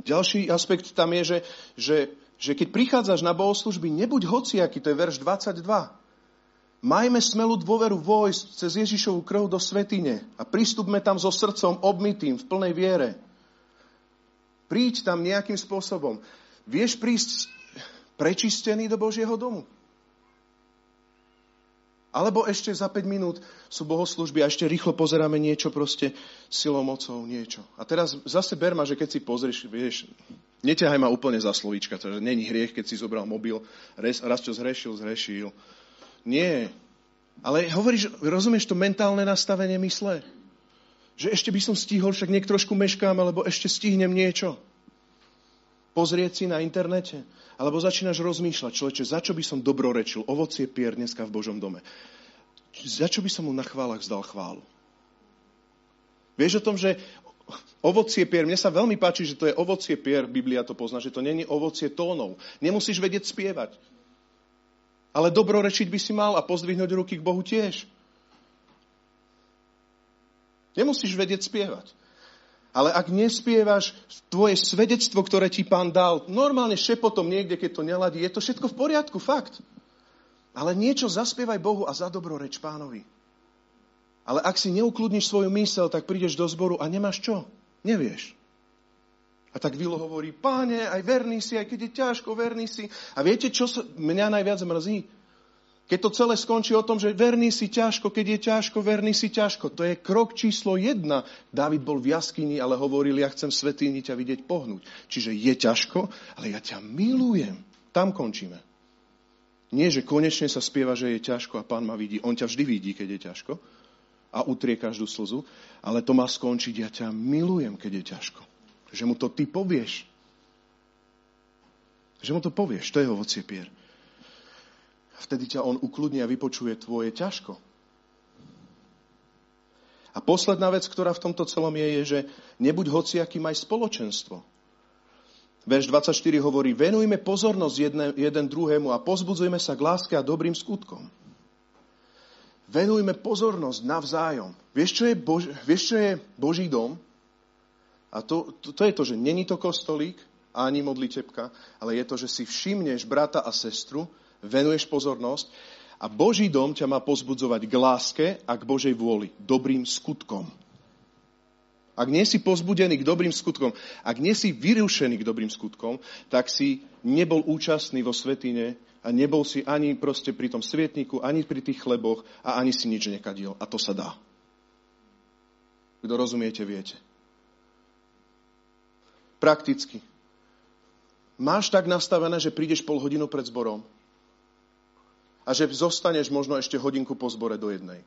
Ďalší aspekt tam je, že, že že keď prichádzaš na bohoslužby, nebuď hociaký, to je verš 22. Majme smelú dôveru vojsť cez Ježišovu krv do svetine a pristupme tam so srdcom obmytým v plnej viere. Príď tam nejakým spôsobom. Vieš prísť prečistený do Božieho domu? Alebo ešte za 5 minút sú bohoslužby a ešte rýchlo pozeráme niečo proste silou, mocou, niečo. A teraz zase berma, že keď si pozrieš, vieš, neťahaj ma úplne za slovíčka, takže není hriech, keď si zobral mobil, raz, raz čo zhrešil, zhrešil. Nie. Ale hovoríš, rozumieš to mentálne nastavenie mysle? Že ešte by som stihol, však niek trošku meškám, alebo ešte stihnem niečo. Pozrieť si na internete. Alebo začínaš rozmýšľať, človeče, za čo by som dobrorečil ovocie pier dneska v Božom dome? Za čo by som mu na chválach vzdal chválu? Vieš o tom, že ovocie pier, mne sa veľmi páči, že to je ovocie pier, Biblia to pozná, že to není ovocie tónov. Nemusíš vedieť spievať. Ale dobrorečiť by si mal a pozdvihnúť ruky k Bohu tiež. Nemusíš vedieť spievať. Ale ak nespievaš tvoje svedectvo, ktoré ti pán dal, normálne šepotom niekde, keď to neladí, je to všetko v poriadku, fakt. Ale niečo zaspievaj Bohu a za dobro reč pánovi. Ale ak si neukludníš svoju mysel, tak prídeš do zboru a nemáš čo? Nevieš. A tak Vilo hovorí, páne, aj verný si, aj keď je ťažko, verný si. A viete, čo sa mňa najviac mrzí? Keď to celé skončí o tom, že verný si ťažko, keď je ťažko, verný si ťažko. To je krok číslo jedna. Dávid bol v jaskyni, ale hovoril, ja chcem svetýni ťa vidieť pohnúť. Čiže je ťažko, ale ja ťa milujem. Tam končíme. Nie, že konečne sa spieva, že je ťažko a pán ma vidí. On ťa vždy vidí, keď je ťažko a utrie každú slzu, ale to má skončiť, ja ťa milujem, keď je ťažko. Že mu to ty povieš. Že mu to povieš, to je ovocie pier vtedy ťa on ukludní a vypočuje tvoje ťažko. A posledná vec, ktorá v tomto celom je, je, že nebuď hociaký maj spoločenstvo. Verš 24 hovorí, venujme pozornosť jedne, jeden druhému a pozbudzujme sa k láske a dobrým skutkom. Venujme pozornosť navzájom. Vieš, čo je, Bož, vieš, čo je Boží dom? A to, to, to je to, že není to kostolík, ani modlitebka, ale je to, že si všimneš brata a sestru venuješ pozornosť a Boží dom ťa má pozbudzovať k láske a k Božej vôli, dobrým skutkom. Ak nie si pozbudený k dobrým skutkom, ak nie si vyrušený k dobrým skutkom, tak si nebol účastný vo svetine a nebol si ani proste pri tom svietniku, ani pri tých chleboch a ani si nič nekadil. A to sa dá. Kto rozumiete, viete. Prakticky. Máš tak nastavené, že prídeš pol hodinu pred zborom a že zostaneš možno ešte hodinku po zbore do jednej.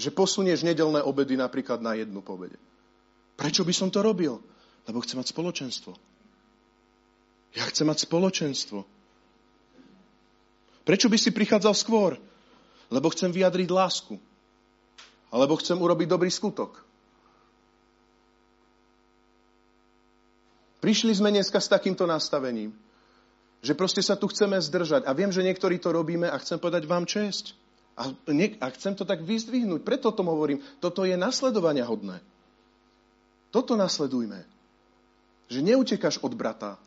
Že posunieš nedelné obedy napríklad na jednu povede. Prečo by som to robil? Lebo chcem mať spoločenstvo. Ja chcem mať spoločenstvo. Prečo by si prichádzal skôr? Lebo chcem vyjadriť lásku. Alebo chcem urobiť dobrý skutok. Prišli sme dneska s takýmto nastavením. Že proste sa tu chceme zdržať. A viem, že niektorí to robíme a chcem povedať vám česť. A, nie, a chcem to tak vyzdvihnúť. Preto tom hovorím. Toto je nasledovania hodné. Toto nasledujme. Že neutekáš od brata.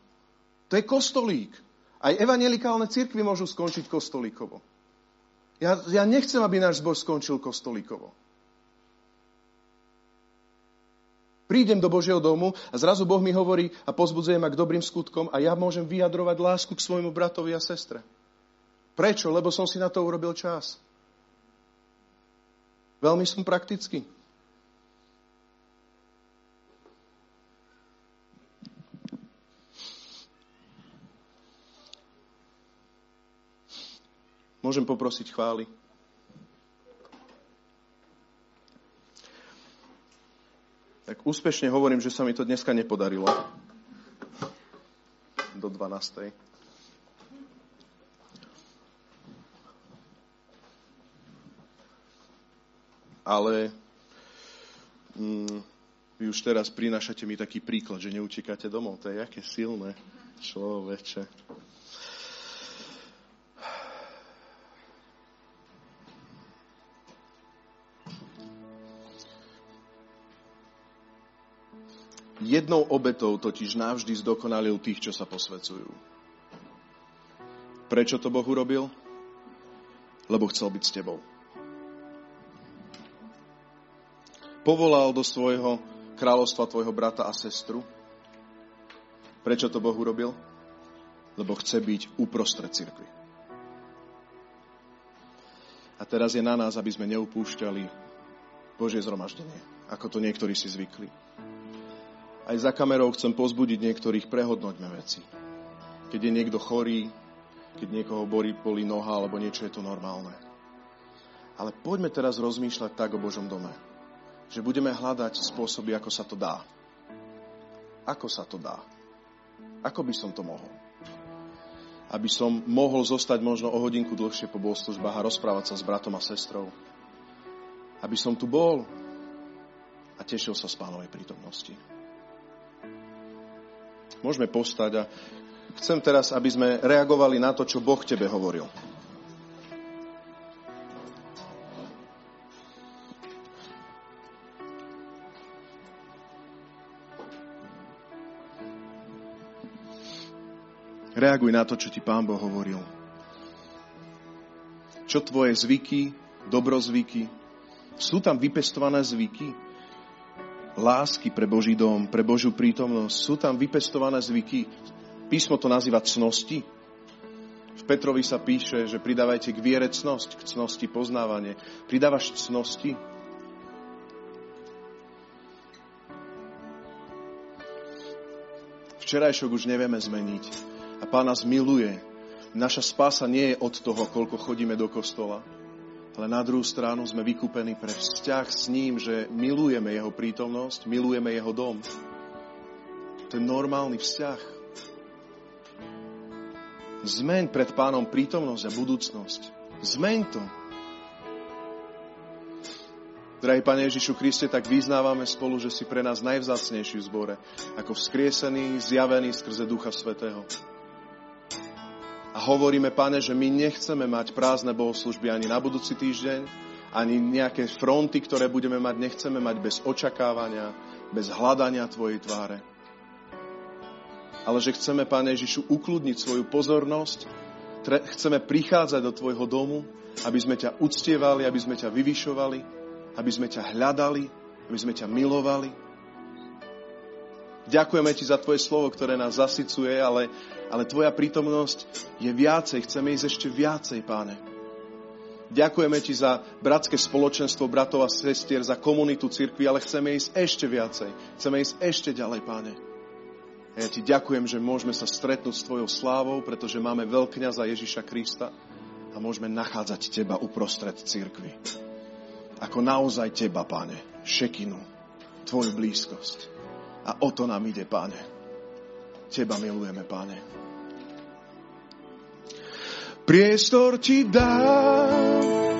To je kostolík. Aj evangelikálne cirkvy môžu skončiť kostolíkovo. Ja, ja nechcem, aby náš zbor skončil kostolíkovo. Prídem do Božieho domu a zrazu Boh mi hovorí a pozbudzuje ma k dobrým skutkom a ja môžem vyjadrovať lásku k svojmu bratovi a sestre. Prečo? Lebo som si na to urobil čas. Veľmi som praktický. Môžem poprosiť chvály. Tak úspešne hovorím, že sa mi to dneska nepodarilo. Do 12. Ale mm, vy už teraz prinášate mi taký príklad, že neutekáte domov. To je aké silné človeče. Jednou obetou totiž navždy zdokonalil tých, čo sa posvecujú. Prečo to Boh urobil? Lebo chcel byť s tebou. Povolal do svojho kráľovstva tvojho brata a sestru. Prečo to Boh urobil? Lebo chce byť uprostred cirkvi. A teraz je na nás, aby sme neupúšťali Božie zhromaždenie, ako to niektorí si zvykli. Aj za kamerou chcem pozbudiť niektorých, prehodnoťme veci. Keď je niekto chorý, keď niekoho boli, boli noha alebo niečo je to normálne. Ale poďme teraz rozmýšľať tak o Božom dome. Že budeme hľadať spôsoby, ako sa to dá. Ako sa to dá? Ako by som to mohol? Aby som mohol zostať možno o hodinku dlhšie po bohoslužbách a rozprávať sa s bratom a sestrou. Aby som tu bol a tešil sa z pánovej prítomnosti. Môžeme postať a chcem teraz, aby sme reagovali na to, čo Boh tebe hovoril. Reaguj na to, čo ti Pán Boh hovoril. Čo tvoje zvyky, dobrozvyky, sú tam vypestované zvyky? Lásky pre Boží dom, pre Božiu prítomnosť. Sú tam vypestované zvyky. Písmo to nazýva cnosti. V Petrovi sa píše, že pridávajte k viere cnosť, k cnosti poznávanie. Pridávaš cnosti? Včerajšok už nevieme zmeniť. A Pán nás miluje. Naša spása nie je od toho, koľko chodíme do kostola ale na druhú stranu sme vykúpení pre vzťah s ním, že milujeme jeho prítomnosť, milujeme jeho dom. To je normálny vzťah. Zmeň pred pánom prítomnosť a budúcnosť. Zmeň to. Drahý Pane Ježišu Kriste, tak vyznávame spolu, že si pre nás najvzácnejší v zbore, ako vzkriesený, zjavený skrze Ducha Svetého. A hovoríme, pane, že my nechceme mať prázdne bohoslužby ani na budúci týždeň, ani nejaké fronty, ktoré budeme mať, nechceme mať bez očakávania, bez hľadania Tvojej tváre. Ale že chceme, Pane Ježišu, ukludniť svoju pozornosť, chceme prichádzať do Tvojho domu, aby sme ťa uctievali, aby sme ťa vyvyšovali, aby sme ťa hľadali, aby sme ťa milovali, Ďakujeme Ti za Tvoje slovo, ktoré nás zasycuje, ale, ale Tvoja prítomnosť je viacej. Chceme ísť ešte viacej, Páne. Ďakujeme Ti za bratské spoločenstvo bratov a sestier, za komunitu cirkvi, ale chceme ísť ešte viacej. Chceme ísť ešte ďalej, Páne. A ja Ti ďakujem, že môžeme sa stretnúť s Tvojou slávou, pretože máme veľkňaza Ježiša Krista a môžeme nachádzať Teba uprostred cirkvi. Ako naozaj Teba, Páne, šekinu, Tvoju blízkosť. A o to nám ide, páne. Teba milujeme, páne. Priestor ti dám,